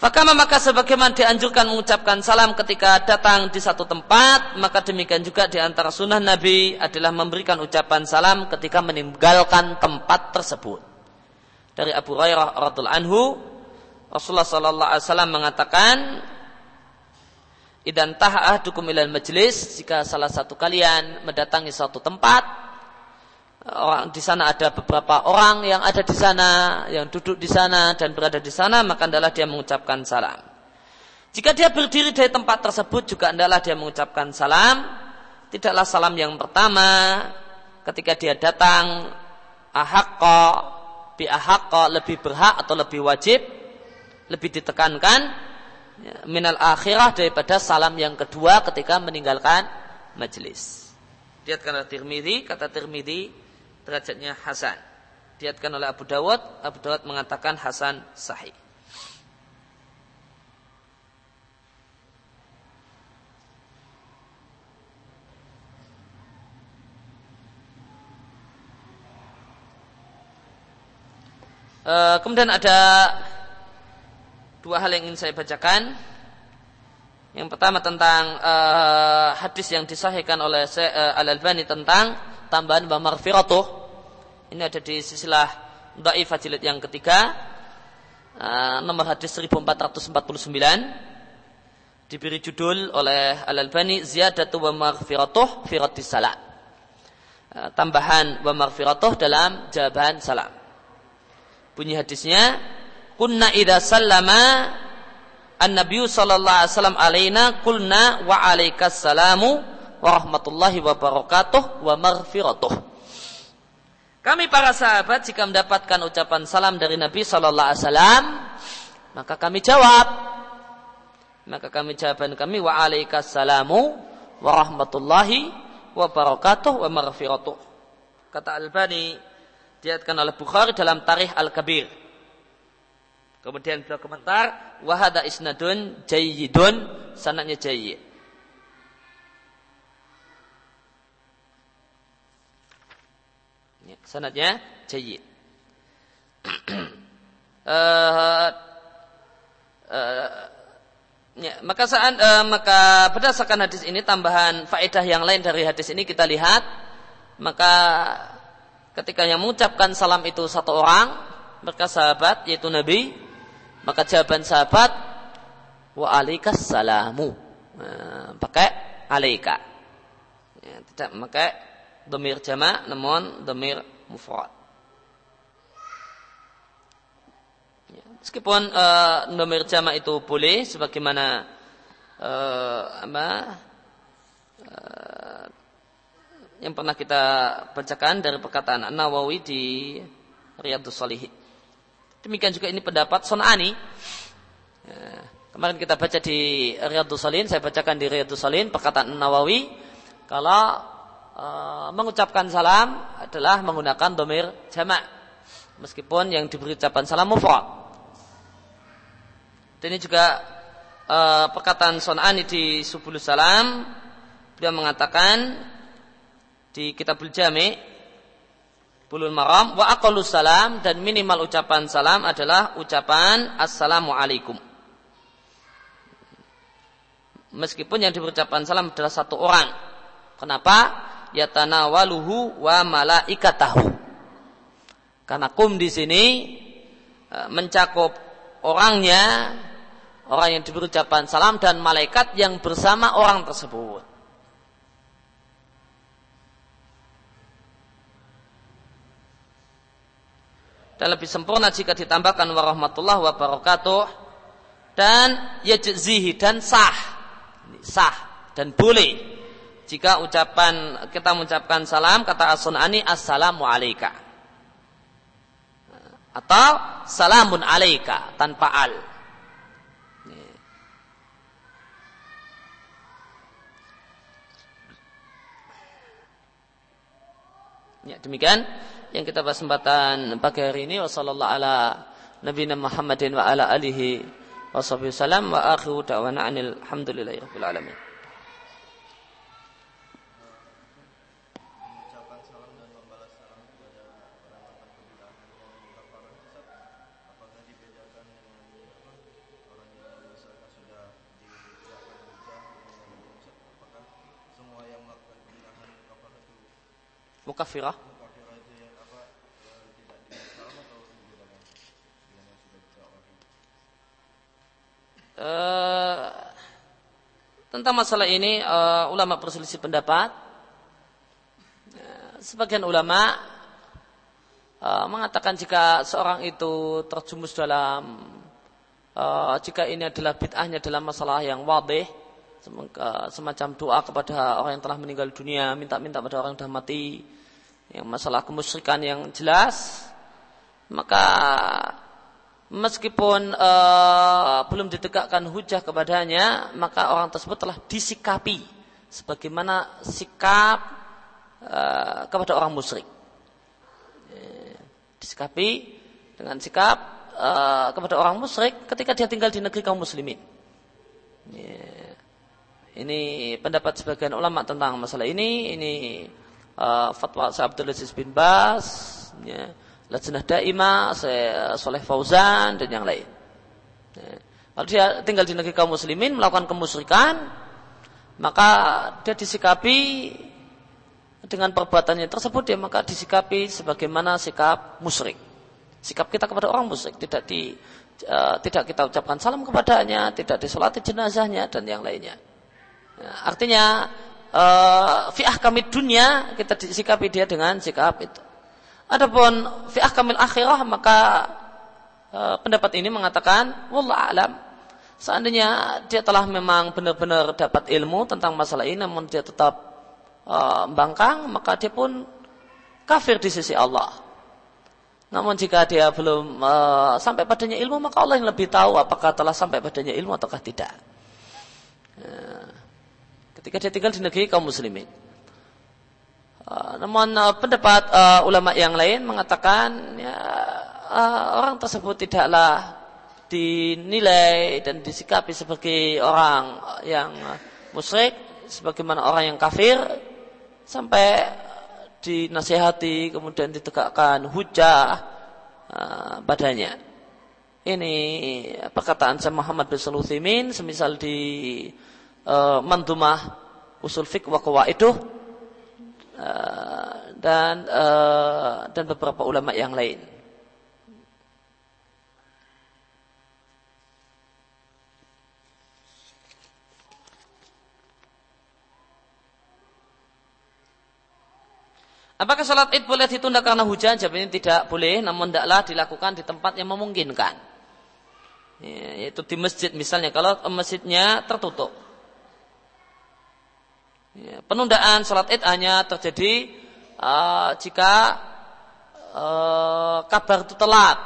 Fakama maka sebagaimana dianjurkan mengucapkan salam ketika datang di satu tempat, maka demikian juga di antara sunnah Nabi adalah memberikan ucapan salam ketika meninggalkan tempat tersebut. Dari Abu Hurairah radhiallahu anhu, Rasulullah sallallahu alaihi wasallam mengatakan, "Idan taha ahdukum ilal majlis, jika salah satu kalian mendatangi suatu tempat, orang di sana ada beberapa orang yang ada di sana, yang duduk di sana dan berada di sana, maka adalah dia mengucapkan salam. Jika dia berdiri dari tempat tersebut juga adalah dia mengucapkan salam. Tidaklah salam yang pertama ketika dia datang ahakko bi ahakko lebih berhak atau lebih wajib, lebih ditekankan ya, minal akhirah daripada salam yang kedua ketika meninggalkan majelis. Lihat kata Tirmidzi, kata Tirmidzi derajatnya hasan. Diatkan oleh Abu Dawud, Abu Dawud mengatakan hasan sahih. Uh, kemudian ada dua hal yang ingin saya bacakan. Yang pertama tentang uh, hadis yang disahihkan oleh uh, Al Albani tentang tambahan wa maghfiratuh. Ini ada di sisilah Dhaif jilid yang ketiga. Uh, nomor hadis 1449 diberi judul oleh Al-Albani Ziyadatu wa maghfiratuh fi salat. Uh, tambahan wa dalam jawaban salam. Bunyi hadisnya kunna idza sallama an-nabiy sallallahu alaihi wasallam alaina qulna wa alaikas salamu warahmatullahi wabarakatuh wa maghfiratuh. Kami para sahabat jika mendapatkan ucapan salam dari Nabi Shallallahu Alaihi Wasallam, maka kami jawab, maka kami jawaban kami wa alaikassalamu warahmatullahi wabarakatuh wa maghfiratuh. Kata Al-Bani diatkan oleh Bukhari dalam Tarikh Al-Kabir. Kemudian beliau komentar, wahada isnadun jayyidun, sanadnya jayyid. sanadnya jayyid. uh, uh, ya, maka saat uh, maka berdasarkan hadis ini tambahan faedah yang lain dari hadis ini kita lihat maka ketika yang mengucapkan salam itu satu orang mereka sahabat yaitu Nabi maka jawaban sahabat wa alaikas salamu nah, pakai alaika. Ya, tidak pakai domir jama namun domir mufrad. Ya, meskipun uh, domir jama itu boleh sebagaimana uh, apa uh, yang pernah kita bacakan dari perkataan An-Nawawi di Riyadhus Salihin. Demikian juga ini pendapat Sonani. Ya, kemarin kita baca di Riyadhus Salihin, saya bacakan di Riyadhus Salihin perkataan An-Nawawi kalau uh, mengucapkan salam adalah menggunakan domir jamak meskipun yang diberi ucapan salam mufrad. Dan ini juga uh, perkataan Sonani di Subul Salam beliau mengatakan di Kitabul Jami Bulul Maram wa aqallu salam dan minimal ucapan salam adalah ucapan assalamu alaikum. Meskipun yang diucapkan salam adalah satu orang. Kenapa? Yatanawaluhu wa malaikatahu. Karena kum di sini e, mencakup orangnya, orang yang diberi ucapan salam dan malaikat yang bersama orang tersebut. Dan lebih sempurna jika ditambahkan warahmatullah wabarakatuh. Dan yajzihi dan sah. Sah dan boleh. Jika ucapan kita mengucapkan salam kata as-sunani assalamu alayka atau salamun alayka tanpa al. Ya, demikian yang kita bahas kesempatan pagi hari ini. Wasallallahu ala nabiyina Muhammadin wa ala alihi wa wa akhiru da'wana anil hamdulillahi rabbil alamin. Mukafirah Uh, tentang masalah ini uh, ulama berselisih pendapat. Uh, sebagian ulama uh, mengatakan jika seorang itu terjumus dalam uh, jika ini adalah bid'ahnya dalam masalah yang wadih semacam doa kepada orang yang telah meninggal dunia, minta-minta pada orang yang sudah mati, yang masalah kemusyrikan yang jelas, maka meskipun uh, belum ditegakkan hujah kepadanya, maka orang tersebut telah disikapi sebagaimana sikap uh, kepada orang musyrik. Eh, disikapi dengan sikap uh, kepada orang musyrik ketika dia tinggal di negeri kaum muslimin. Ini pendapat sebagian ulama tentang masalah ini. Ini uh, fatwa Abdul Aziz bin Bas. Ya Lajnah Daimah, Soleh Fauzan dan yang lain. Ya. Kalau dia tinggal di negeri kaum muslimin melakukan kemusyrikan, maka dia disikapi dengan perbuatannya tersebut dia maka disikapi sebagaimana sikap musyrik. Sikap kita kepada orang musyrik tidak di uh, tidak kita ucapkan salam kepadanya, tidak disolati jenazahnya dan yang lainnya. Ya, artinya uh, fi ahkamid dunia kita disikapi dia dengan sikap itu. Adapun fi ahkamil akhirah maka e, pendapat ini mengatakan wallah alam seandainya dia telah memang benar-benar dapat ilmu tentang masalah ini namun dia tetap e, bangkang maka dia pun kafir di sisi Allah. Namun jika dia belum e, sampai padanya ilmu maka Allah yang lebih tahu apakah telah sampai padanya ilmu ataukah tidak. E, ketika dia tinggal di negeri kaum muslimin. Uh, namun uh, pendapat uh, ulama yang lain mengatakan ya, uh, orang tersebut tidaklah dinilai dan disikapi sebagai orang yang musyrik, sebagaimana orang yang kafir sampai dinasihati kemudian ditegakkan hujah uh, padanya. Ini perkataan saya Muhammad bin Saluthimin semisal di uh, Mandumah Usul Fiqh wa itu Eh, dan uh, dan beberapa ulama yang lain. Apakah sholat id boleh ditunda karena hujan? Jawabnya tidak boleh, namun tidaklah dilakukan di tempat yang memungkinkan. Ya, yaitu di masjid misalnya, kalau masjidnya tertutup. Ya, penundaan sholat id hanya terjadi uh, jika uh, kabar itu telat.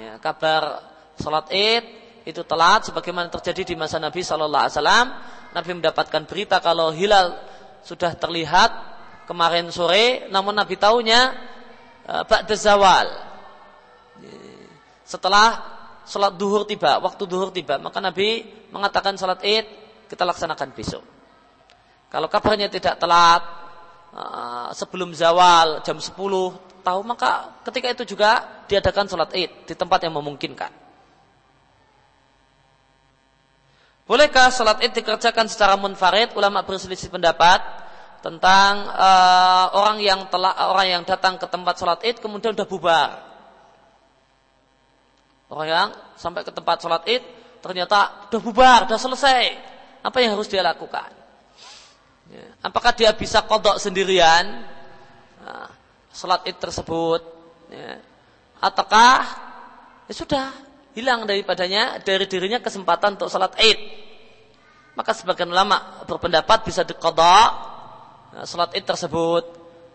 Ya, kabar sholat id itu telat, sebagaimana terjadi di masa Nabi Shallallahu Alaihi Wasallam. Nabi mendapatkan berita kalau hilal sudah terlihat kemarin sore, namun Nabi tahunya uh, ba'da zawal. Setelah sholat duhur tiba, waktu duhur tiba, maka Nabi mengatakan sholat id kita laksanakan besok. Kalau kabarnya tidak telat uh, sebelum zawal jam 10 tahu maka ketika itu juga diadakan sholat id di tempat yang memungkinkan. Bolehkah sholat id dikerjakan secara munfarid? Ulama berselisih pendapat tentang uh, orang yang telah orang yang datang ke tempat sholat id kemudian sudah bubar. Orang yang sampai ke tempat sholat id ternyata sudah bubar, sudah selesai. Apa yang harus dia lakukan? Apakah dia bisa kodok sendirian nah, sholat id tersebut? Ya. Ataukah ya sudah hilang daripadanya dari dirinya kesempatan untuk sholat id? Maka sebagian ulama berpendapat bisa dikodok Nah, salat id tersebut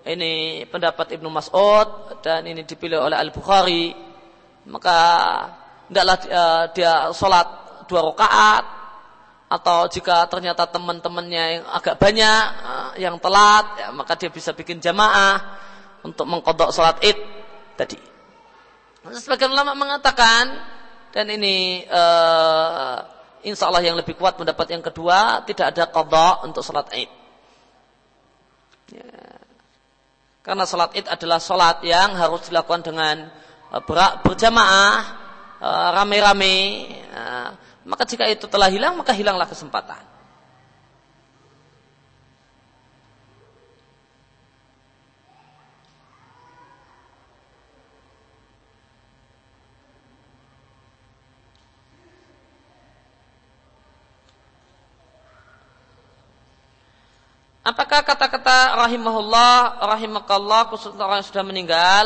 ini pendapat Ibnu Mas'ud dan ini dipilih oleh Al Bukhari maka tidaklah uh, dia sholat dua rakaat atau jika ternyata teman-temannya yang agak banyak uh, yang telat ya, maka dia bisa bikin jamaah untuk mengkodok sholat id tadi. Sebagian ulama mengatakan dan ini uh, insya Allah yang lebih kuat pendapat yang kedua tidak ada kodok untuk sholat id. Ya. Karena sholat id adalah sholat yang harus dilakukan dengan uh, berjamaah, uh, rame-rame. Uh, maka jika itu telah hilang, maka hilanglah kesempatan. Apakah kata-kata rahimahullah, rahimakallah khusus untuk orang yang sudah meninggal?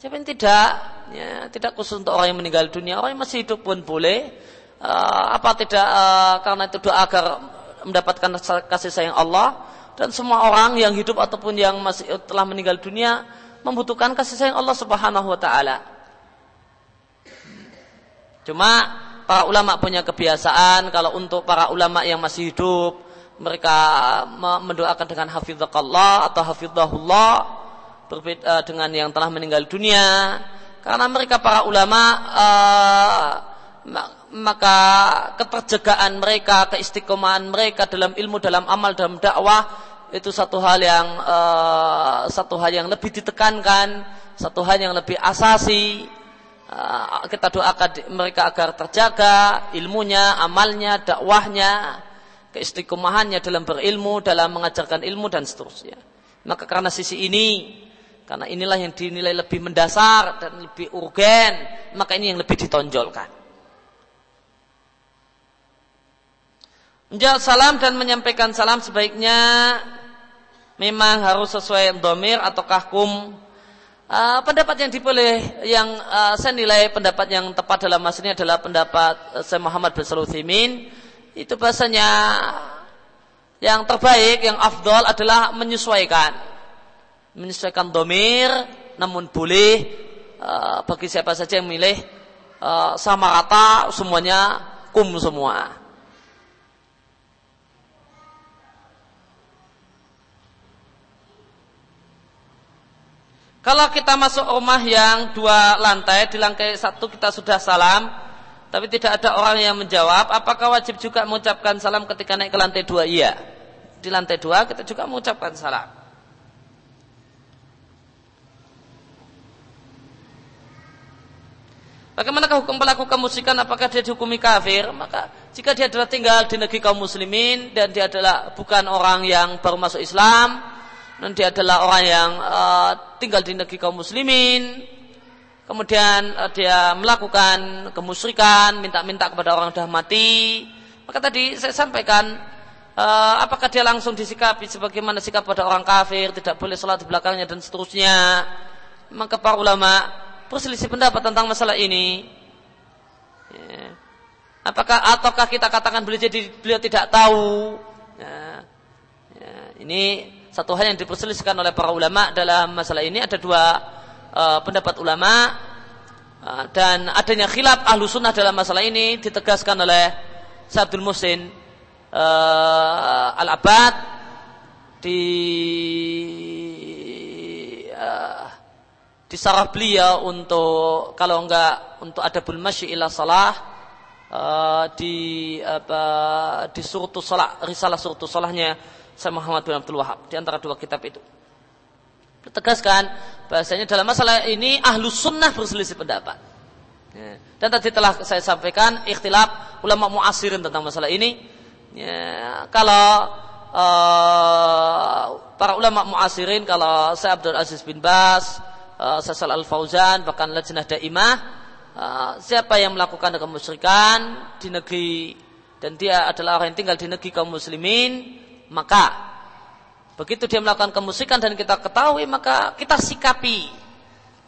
Jawabnya tidak, ya, tidak khusus untuk orang yang meninggal dunia. Orang yang masih hidup pun boleh. Uh, apa tidak uh, karena itu doa agar mendapatkan kasih sayang Allah dan semua orang yang hidup ataupun yang masih telah meninggal dunia membutuhkan kasih sayang Allah Subhanahu wa taala. Cuma para ulama punya kebiasaan kalau untuk para ulama yang masih hidup mereka mendoakan dengan hafizakallah atau hafizahullah berbeda eh, dengan yang telah meninggal dunia karena mereka para ulama uh, maka keterjagaan mereka keistiqomahan mereka dalam ilmu dalam amal dalam dakwah itu satu hal yang uh, satu hal yang lebih ditekankan satu hal yang lebih asasi uh, kita doakan mereka agar terjaga ilmunya amalnya dakwahnya keistiqomahannya dalam berilmu, dalam mengajarkan ilmu dan seterusnya. Maka karena sisi ini, karena inilah yang dinilai lebih mendasar dan lebih urgen, maka ini yang lebih ditonjolkan. Menjawab salam dan menyampaikan salam sebaiknya memang harus sesuai domir atau kum. Uh, pendapat yang dipilih yang uh, saya nilai pendapat yang tepat dalam mas ini adalah pendapat uh, Syekh Muhammad bin Saluthimin itu bahasanya yang terbaik, yang afdol adalah menyesuaikan. Menyesuaikan domir, namun boleh uh, bagi siapa saja yang milih uh, sama rata semuanya kum semua. Kalau kita masuk rumah yang dua lantai, di lantai satu kita sudah salam, tapi tidak ada orang yang menjawab, apakah wajib juga mengucapkan salam ketika naik ke lantai dua? Iya. Di lantai dua kita juga mengucapkan salam. Bagaimanakah hukum pelaku kemusikan? Apakah dia dihukumi kafir? Maka jika dia adalah tinggal di negeri kaum muslimin dan dia adalah bukan orang yang baru masuk Islam dan dia adalah orang yang uh, tinggal di negeri kaum muslimin kemudian uh, dia melakukan kemusyrikan, minta-minta kepada orang sudah mati, maka tadi saya sampaikan uh, apakah dia langsung disikapi sebagaimana sikap pada orang kafir, tidak boleh sholat di belakangnya dan seterusnya. Maka para ulama berselisih pendapat tentang masalah ini. Ya. Apakah ataukah kita katakan beliau jadi beliau tidak tahu? Ya. Ya. Ini satu hal yang diperselisihkan oleh para ulama dalam masalah ini ada dua uh, pendapat ulama uh, dan adanya khilaf ahlu sunnah dalam masalah ini ditegaskan oleh Sabdul Musin uh, Al-Abad di uh, di sarah beliau untuk kalau enggak untuk adabul masyi ila salah uh, di apa di surutus salah risalah surutus salahnya saya Muhammad bin Abdul Wahab di antara dua kitab itu. Tegaskan bahasanya dalam masalah ini ahlu sunnah berselisih pendapat. Ya. dan tadi telah saya sampaikan ikhtilaf ulama muasirin tentang masalah ini. Ya, kalau uh, para ulama muasirin kalau saya Abdul Aziz bin Bas uh, Sasal Al Fauzan bahkan Lajnah Daimah uh, siapa yang melakukan kemusyrikan di negeri dan dia adalah orang yang tinggal di negeri kaum muslimin maka begitu dia melakukan kemusyrikan dan kita ketahui maka kita sikapi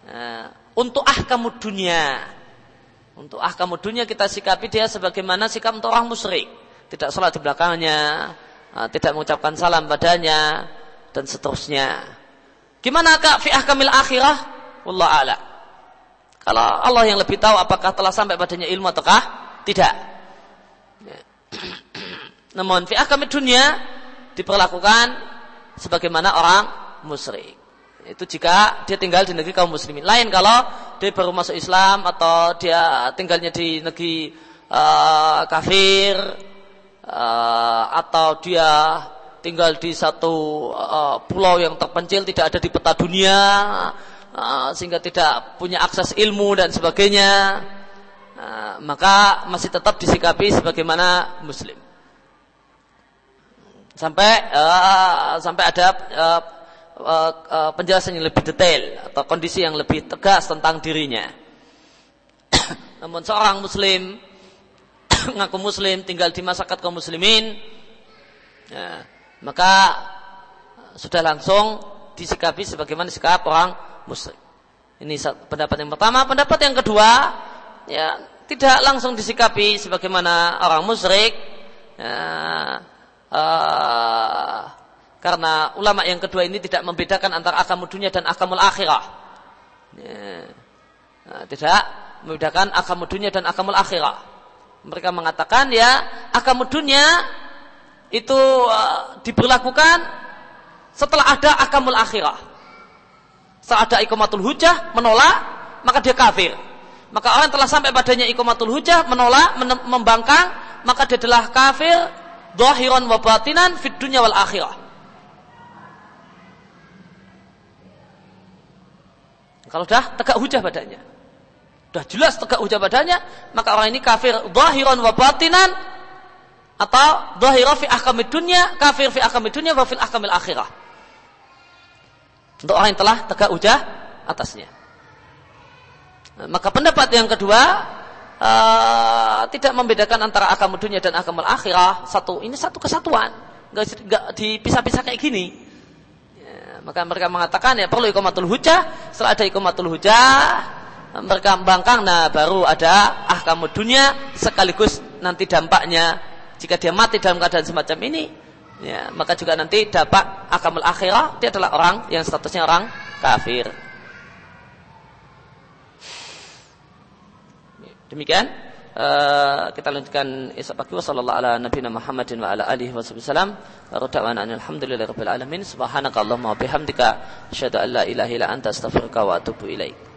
uh, untuk ahkamu dunia untuk ahkamu dunia kita sikapi dia sebagaimana sikap untuk orang musyrik tidak sholat di belakangnya uh, tidak mengucapkan salam padanya dan seterusnya Gimana kak fi ahkamil akhirah? Wallah ala. Kalau Allah yang lebih tahu apakah telah sampai padanya ilmu ataukah tidak. Namun fi ahkamil dunia diperlakukan sebagaimana orang musyrik. Itu jika dia tinggal di negeri kaum muslimin. Lain kalau dia baru masuk Islam atau dia tinggalnya di negeri uh, kafir uh, atau dia tinggal di satu uh, pulau yang terpencil tidak ada di peta dunia uh, sehingga tidak punya akses ilmu dan sebagainya maka masih tetap disikapi sebagaimana muslim sampai uh, sampai ada uh, uh, penjelasan yang lebih detail atau kondisi yang lebih tegas tentang dirinya namun seorang muslim ngaku muslim tinggal di masyarakat kaum muslimin ya, maka sudah langsung disikapi sebagaimana sikap orang musyrik. Ini pendapat yang pertama. Pendapat yang kedua, ya tidak langsung disikapi sebagaimana orang musyrik. Ya, uh, karena ulama yang kedua ini tidak membedakan antara akamul dunia dan akamul akhirah. Nah, tidak membedakan akamul dunia dan akamul akhirah. Mereka mengatakan ya akamul dunia itu uh, diberlakukan setelah ada akamul akhirah. Setelah ada ikomatul hujah menolak, maka dia kafir. Maka orang telah sampai padanya ikomatul hujah menolak, membangkang, maka dia adalah kafir zahiran wa batinan fid dunya wal akhirah. Kalau dah tegak hujah badannya. Sudah jelas tegak hujah badannya, maka orang ini kafir zahiran wa batinan atau dhahira fi ahkamid dunya, kafir fi ahkamid dunya wa fil ahkamil akhirah. Untuk orang yang telah tegak ujah atasnya. Maka pendapat yang kedua uh, tidak membedakan antara akam dunia dan akam akhirah. Satu ini satu kesatuan, nggak dipisah-pisah kayak gini. Ya, maka mereka mengatakan ya perlu ikomatul hujah. Setelah ada ikomatul hujah, mereka bangkang, nah baru ada ahkam dunia sekaligus nanti dampaknya jika dia mati dalam keadaan semacam ini, ya, maka juga nanti dapat akamul akhirah, dia adalah orang yang statusnya orang kafir. Demikian uh, kita lanjutkan isya pagi. Wasallallahu ala nabiyina Muhammadin wa ala alihi wasallam wa da'wana alhamdulillahi rabbil alamin. Subhanakallahumma wa bihamdika asyhadu an la ilaha illa anta astaghfiruka wa atubu ilaik